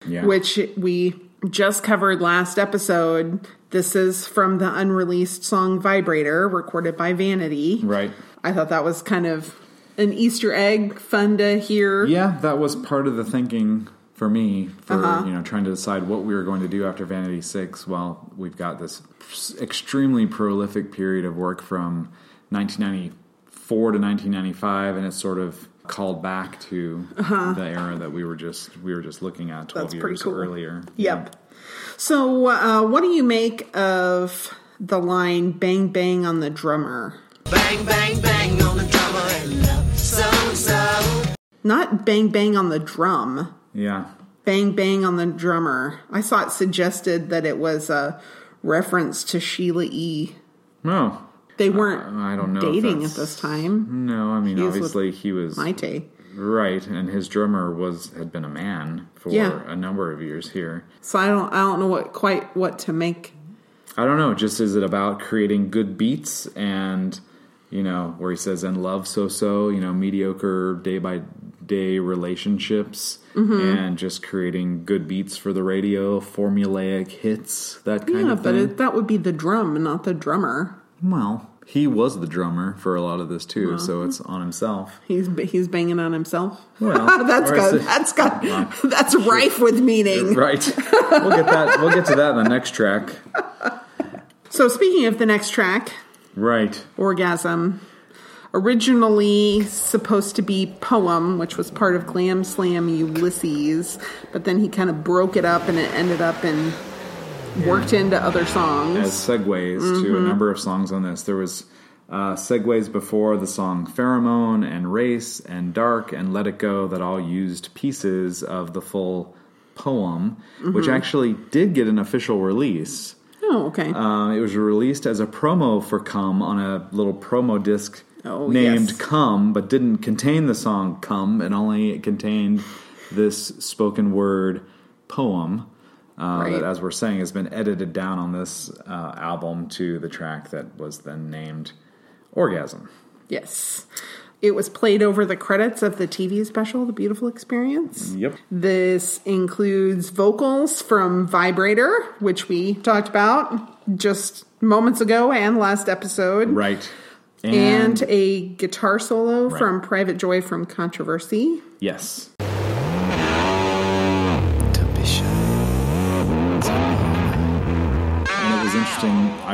Yeah. which we just covered last episode. This is from the unreleased song "Vibrator," recorded by Vanity. right. I thought that was kind of an Easter egg, fun to hear. Yeah, that was part of the thinking for me for Uh-huh. you know trying to decide what we were going to do after Vanity Six. Well, we've got this extremely prolific period of work from 1994 to 1995, and it's sort of called back to the era that we were just we were just looking at 12 Uh-huh. That's years cool. earlier. Yep. So, uh, what do you make of the line "Bang bang on the drummer"? Bang, bang, bang on the drummer and love so so. Not "bang bang on the drum." Yeah. Bang Bang on the Drummer. I saw it suggested that it was a reference to Sheila E. No. They weren't I don't know dating at this time. No, I mean He was with obviously he was Mayte. right, and his drummer was had been a man for Yeah. a number of years here. So I don't I don't know what quite what to make. I don't know. Just is it about creating good beats and you know where he says and love so so you know mediocre day by day relationships Mm-hmm. and just creating good beats for the radio formulaic hits that kind Yeah, of but thing. it, that would be the drum, not the drummer. Well, he was the drummer for a lot of this too, so it's on himself. He's he's banging on himself. Well, that's or got it- that's got that's rife with meaning. Right. we'll get that. We'll get to that in the next track. So speaking of the next track, Right. Orgasm, originally supposed to be Poem, which was part of Glam Slam Ulysses, but then he kind of broke it up and it ended up in worked into other songs. as segues to Mm-hmm. a number of songs on this. There was uh, segues before the song "Pheromone" and "Race" and "Dark" and "Let It Go" that all used pieces of the full poem, which Mm-hmm. actually did get an official release. oh, okay. Um, it was released as a promo for "Come" on a little promo disc Oh, named yes. "Come," but didn't contain the song "Come." and only contained this spoken word poem. Uh, Right. That, as we're saying, has been edited down on this uh, album to the track that was then named "Orgasm." yes. It was played over the credits of the TV special, The Beautiful Experience. Yep. This includes vocals from Vibrator, which we talked about just moments ago and last episode. Right. and a guitar solo Right. from Private Joy from Controversy. yes,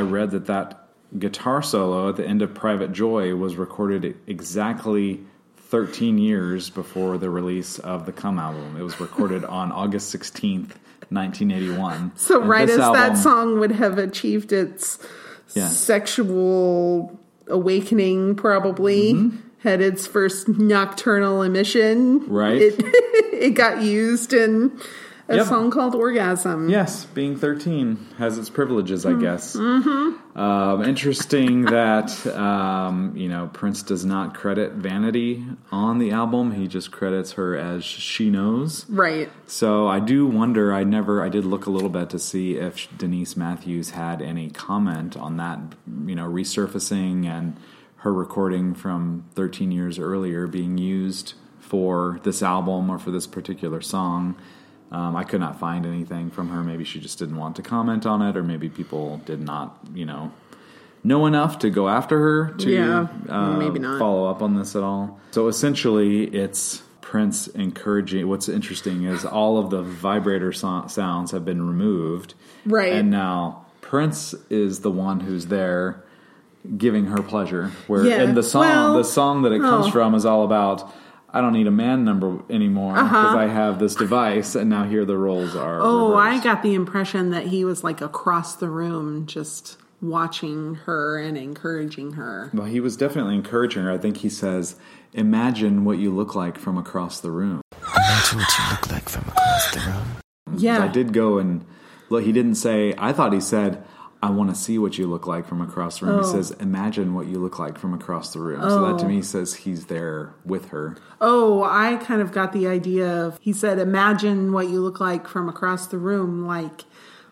I read that that guitar solo at the end of Private Joy was recorded exactly 13 years before the release of the Come album. It was recorded on August 16th, 1981. So And right as that song would have achieved its Yeah. sexual awakening, probably had its first nocturnal emission. Mm-hmm. Right. It, it got used in a Yep. song called Orgasm. Yes, being 13 has its privileges, I guess. Mm-hmm. Um, interesting that, um, you know, Prince does not credit Vanity on the album. He just credits her as She Knows. Right. So I do wonder, I never, I did look a little bit to see if Denise Matthews had any comment on that, you know, resurfacing and her recording from 13 years earlier being used for this album or for this particular song. Um, I could not find anything from her. Maybe she just didn't want to comment on it, or maybe people did not, you know, know enough to go after her to Yeah, uh, maybe not. follow up on this at all. So essentially, it's Prince encouraging. What's interesting is all of the vibrator so- sounds have been removed, Right. And now Prince is the one who's there giving her pleasure. Where Yeah, in the song, well, the song that it comes oh. from is all about. I don't need a man number anymore because Uh-huh. I have this device, and now here the roles are. Oh, I got the impression that he was like across the room just watching her and encouraging her. Well, he was definitely encouraging her. I think he says, "Imagine what you look like from across the room." Imagine what you look like from across the room. Yeah. I did go and look. He didn't say. I thought he said, "I want to see what you look like from across the room." Oh. He says, "Imagine what you look like from across the room." So that to me says he's there with her. Oh, I kind of got the idea of he said, Imagine what you look like from across the room, like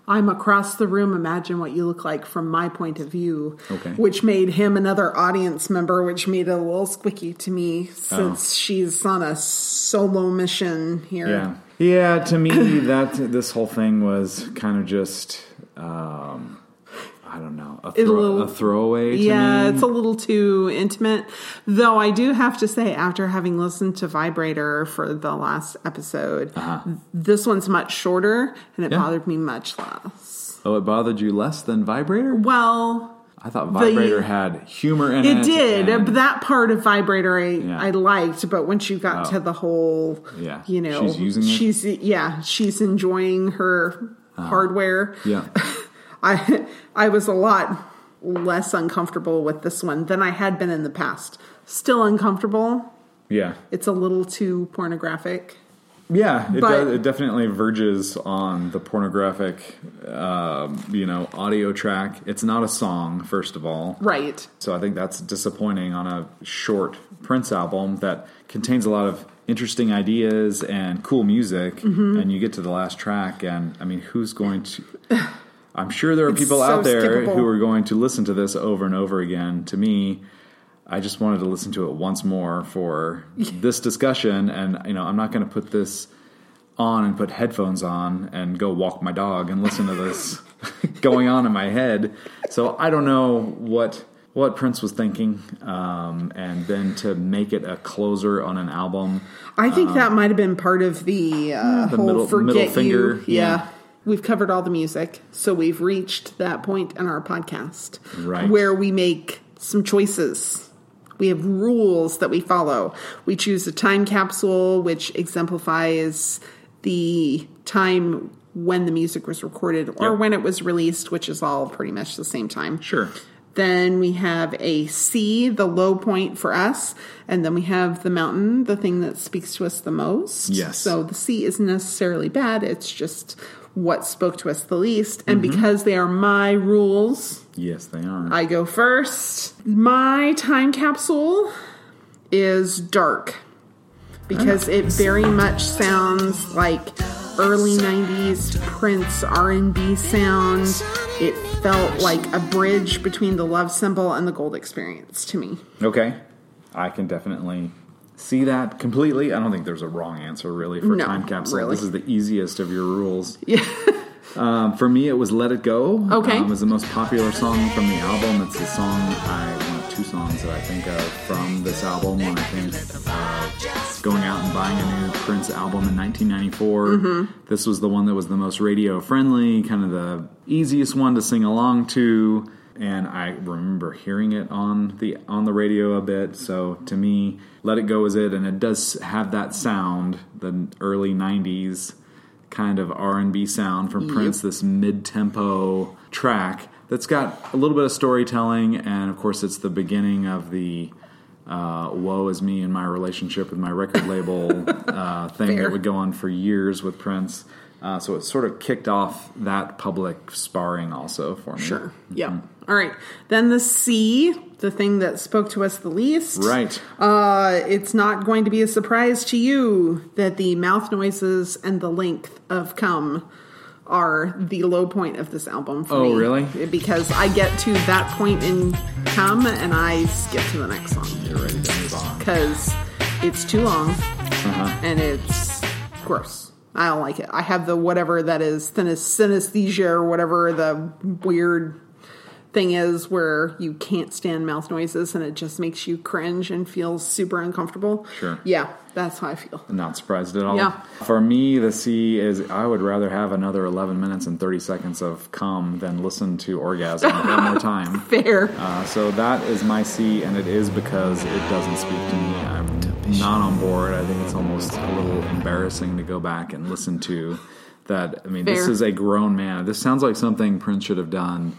I'm across the room, imagine what you look like from my point of view. Okay. Which made him another audience member, which made it a little squicky to me since she's on a solo mission here. Yeah, yeah. To me, that this whole thing was kind of just. Um, I don't know a, throw, little- a throwaway. To yeah, me. it's a little too intimate. Though I do have to say, after having listened to Vibrator for the last episode, this one's much shorter and it Uh-huh. Yeah. bothered me much less. oh, it bothered you less than Vibrator. Well, I thought Vibrator had humor in it. it did. and- that part of Vibrator I, Yeah. I liked, but once you got Oh. to the whole, Yeah. you know, She's using it? she's yeah, she's enjoying her hardware. yeah. I I was a lot less uncomfortable with this one than I had been in the past. Still uncomfortable. Yeah. It's a little too pornographic. Yeah, it, But- does, it definitely verges on the pornographic, um, you know, audio track. It's not a song, first of all. Right. So I think that's disappointing on a short Prince album that contains a lot of interesting ideas and cool music. Mm-hmm. And you get to the last track, and I mean, who's going to. I'm sure there are It's people so out there skippable. who are going to listen to this over and over again. To me, I just wanted to listen to it once more for this discussion, and you know, I'm not going to put this on and put headphones on and go walk my dog and listen to this going on in my head. So I don't know what what Prince was thinking, um, and then to make it a closer on an album. I think that might have been part of the, uh, the whole middle- forget middle finger, you. yeah. We've covered all the music, so we've reached that point in our podcast Right. where we make some choices. We have rules that we follow. We choose a time capsule, which exemplifies the time when the music was recorded or Yep. when it was released, which is all pretty much the same time. Sure. Then we have a C, the low point for us. And then we have the mountain, the thing that speaks to us the most. Yes. So the C isn't necessarily bad. It's just what spoke to us the least. And mm-hmm. because they are my rules, Yes, they are. I go first. My time capsule is dark because ah. it very much sounds like early 90s Prince R&B sound. It felt like a bridge between the love symbol and the gold experience to me. okay, I can definitely see that completely. I don't think there's a wrong answer really for No, time capsule. really. This is the easiest of your rules. Yeah. Um, for me, it was "Let It Go." Okay. um, was the most popular song from the album. It's the song I one of two songs that I think of from this album when I think of going out and buying a new Prince album in 1994. Mm-hmm. This was the one that was the most radio friendly, kind of the easiest one to sing along to. And I remember hearing it on the on the radio a bit. So to me, "Let It Go" is it, and it does have that sound, the early '90s kind of R&B sound from Prince, this mid-tempo track that's got a little bit of storytelling, and of course, it's the beginning of the uh, "Woe is me" in my relationship with my record label uh, thing Fair. that would go on for years with Prince. Uh, so it sort of kicked off that public sparring also for me. Sure. Yeah. All right. Then the C, the thing that spoke to us the least. Right. Uh, it's not going to be a surprise to you that the mouth noises and the length of cum are the low point of this album for Oh, me. really? Because I get to that point in cum and I skip to the next song You're ready to move on. because it's too long Uh-huh. and it's gross. I don't like it. I have the whatever that is synesthesia or whatever the weird thing is where you can't stand mouth noises and it just makes you cringe and feels super uncomfortable. Sure. Yeah, that's how I feel. Not surprised at all. Yeah. For me, the C is I would rather have another 11 minutes and 30 seconds of cum than listen to orgasm one more time. Fair. Uh, so that is my C, and it is because it doesn't speak to me. I'm not on board. I think it's almost a little embarrassing to go back and listen to that. I mean, this is a grown man. This sounds like something Prince should have done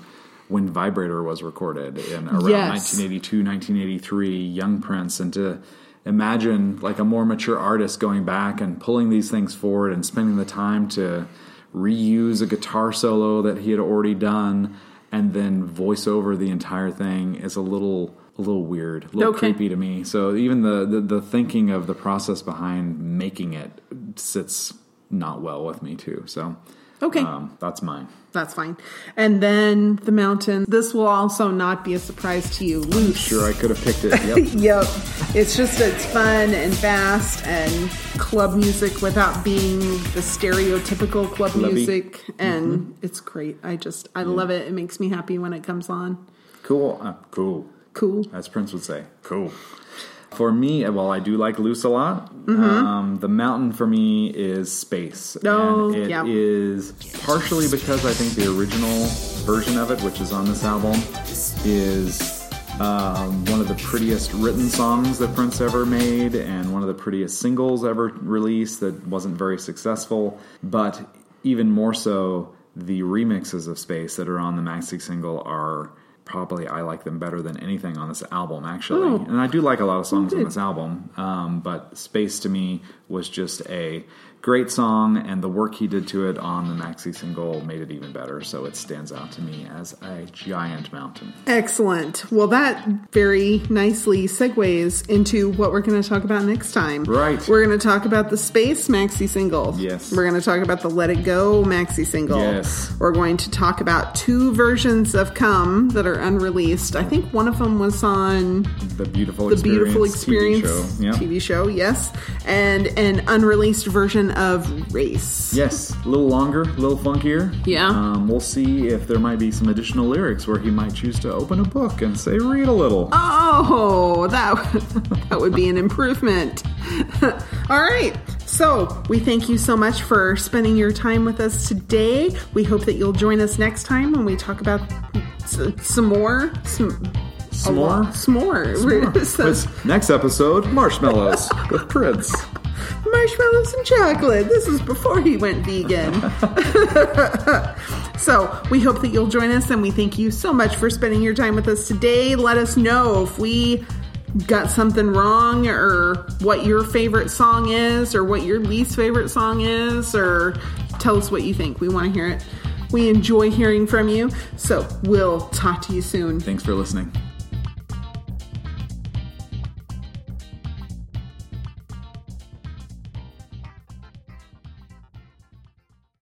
when Vibrator was recorded in around Yes. 1982, 1983, young Prince, and to imagine like a more mature artist going back and pulling these things forward and spending the time to reuse a guitar solo that he had already done and then voice over the entire thing is a little a little weird, a little Okay. creepy to me. So even the, the the thinking of the process behind making it sits not well with me too. So Okay. um, that's mine. That's fine. And then the mountain. This will also not be a surprise to you. Loose. Sure, I could have picked it. Yep. Yep. It's just it's fun and fast and club music without being the stereotypical club Clubby. music and it's great. I just I love it. It makes me happy when it comes on. cool. Uh, cool. Cool. as Prince would say. Cool. For me, well, I do like Loose a lot. Um, the mountain for me is space. Mm-hmm. Oh, and it yeah. is partially because I think the original version of it, which is on this album, is um, one of the prettiest written songs that Prince ever made and one of the prettiest singles ever released that wasn't very successful. But even more so, the remixes of Space that are on the maxi single are probably I like them better than anything on this album actually. Oh. And I do like a lot of songs on this album, um, but Space to me was just a great song, and the work he did to it on the maxi single made it even better. So it stands out to me as a giant mountain. Excellent. Well, that very nicely segues into what we're going to talk about next time. Right. We're going to talk about the Space maxi single. Yes. We're going to talk about the Let It Go maxi single. Yes. We're going to talk about two versions of Come that are unreleased. I think one of them was on The beautiful, the experience Beautiful Experience TV show. Yeah. TV show, yes, and an unreleased version of Race. Yes, a little longer, a little funkier. Yeah. Um, we'll see if there might be some additional lyrics where he might choose to open a book and say, read a little. Oh, that that would be an improvement. All right. So, we thank you so much for spending your time with us today. We hope that you'll join us next time when we talk about some more some Some a lot- more? some more. So- With next episode, Marshmallows with Prince. Marshmallows and chocolate. This is before he went vegan. so we hope that you'll join us and we thank you so much for spending your time with us today. Let us know if we got something wrong or what your favorite song is or what your least favorite song is or tell us what you think. We want to hear it. We enjoy hearing from you. So we'll talk to you soon. Thanks for listening.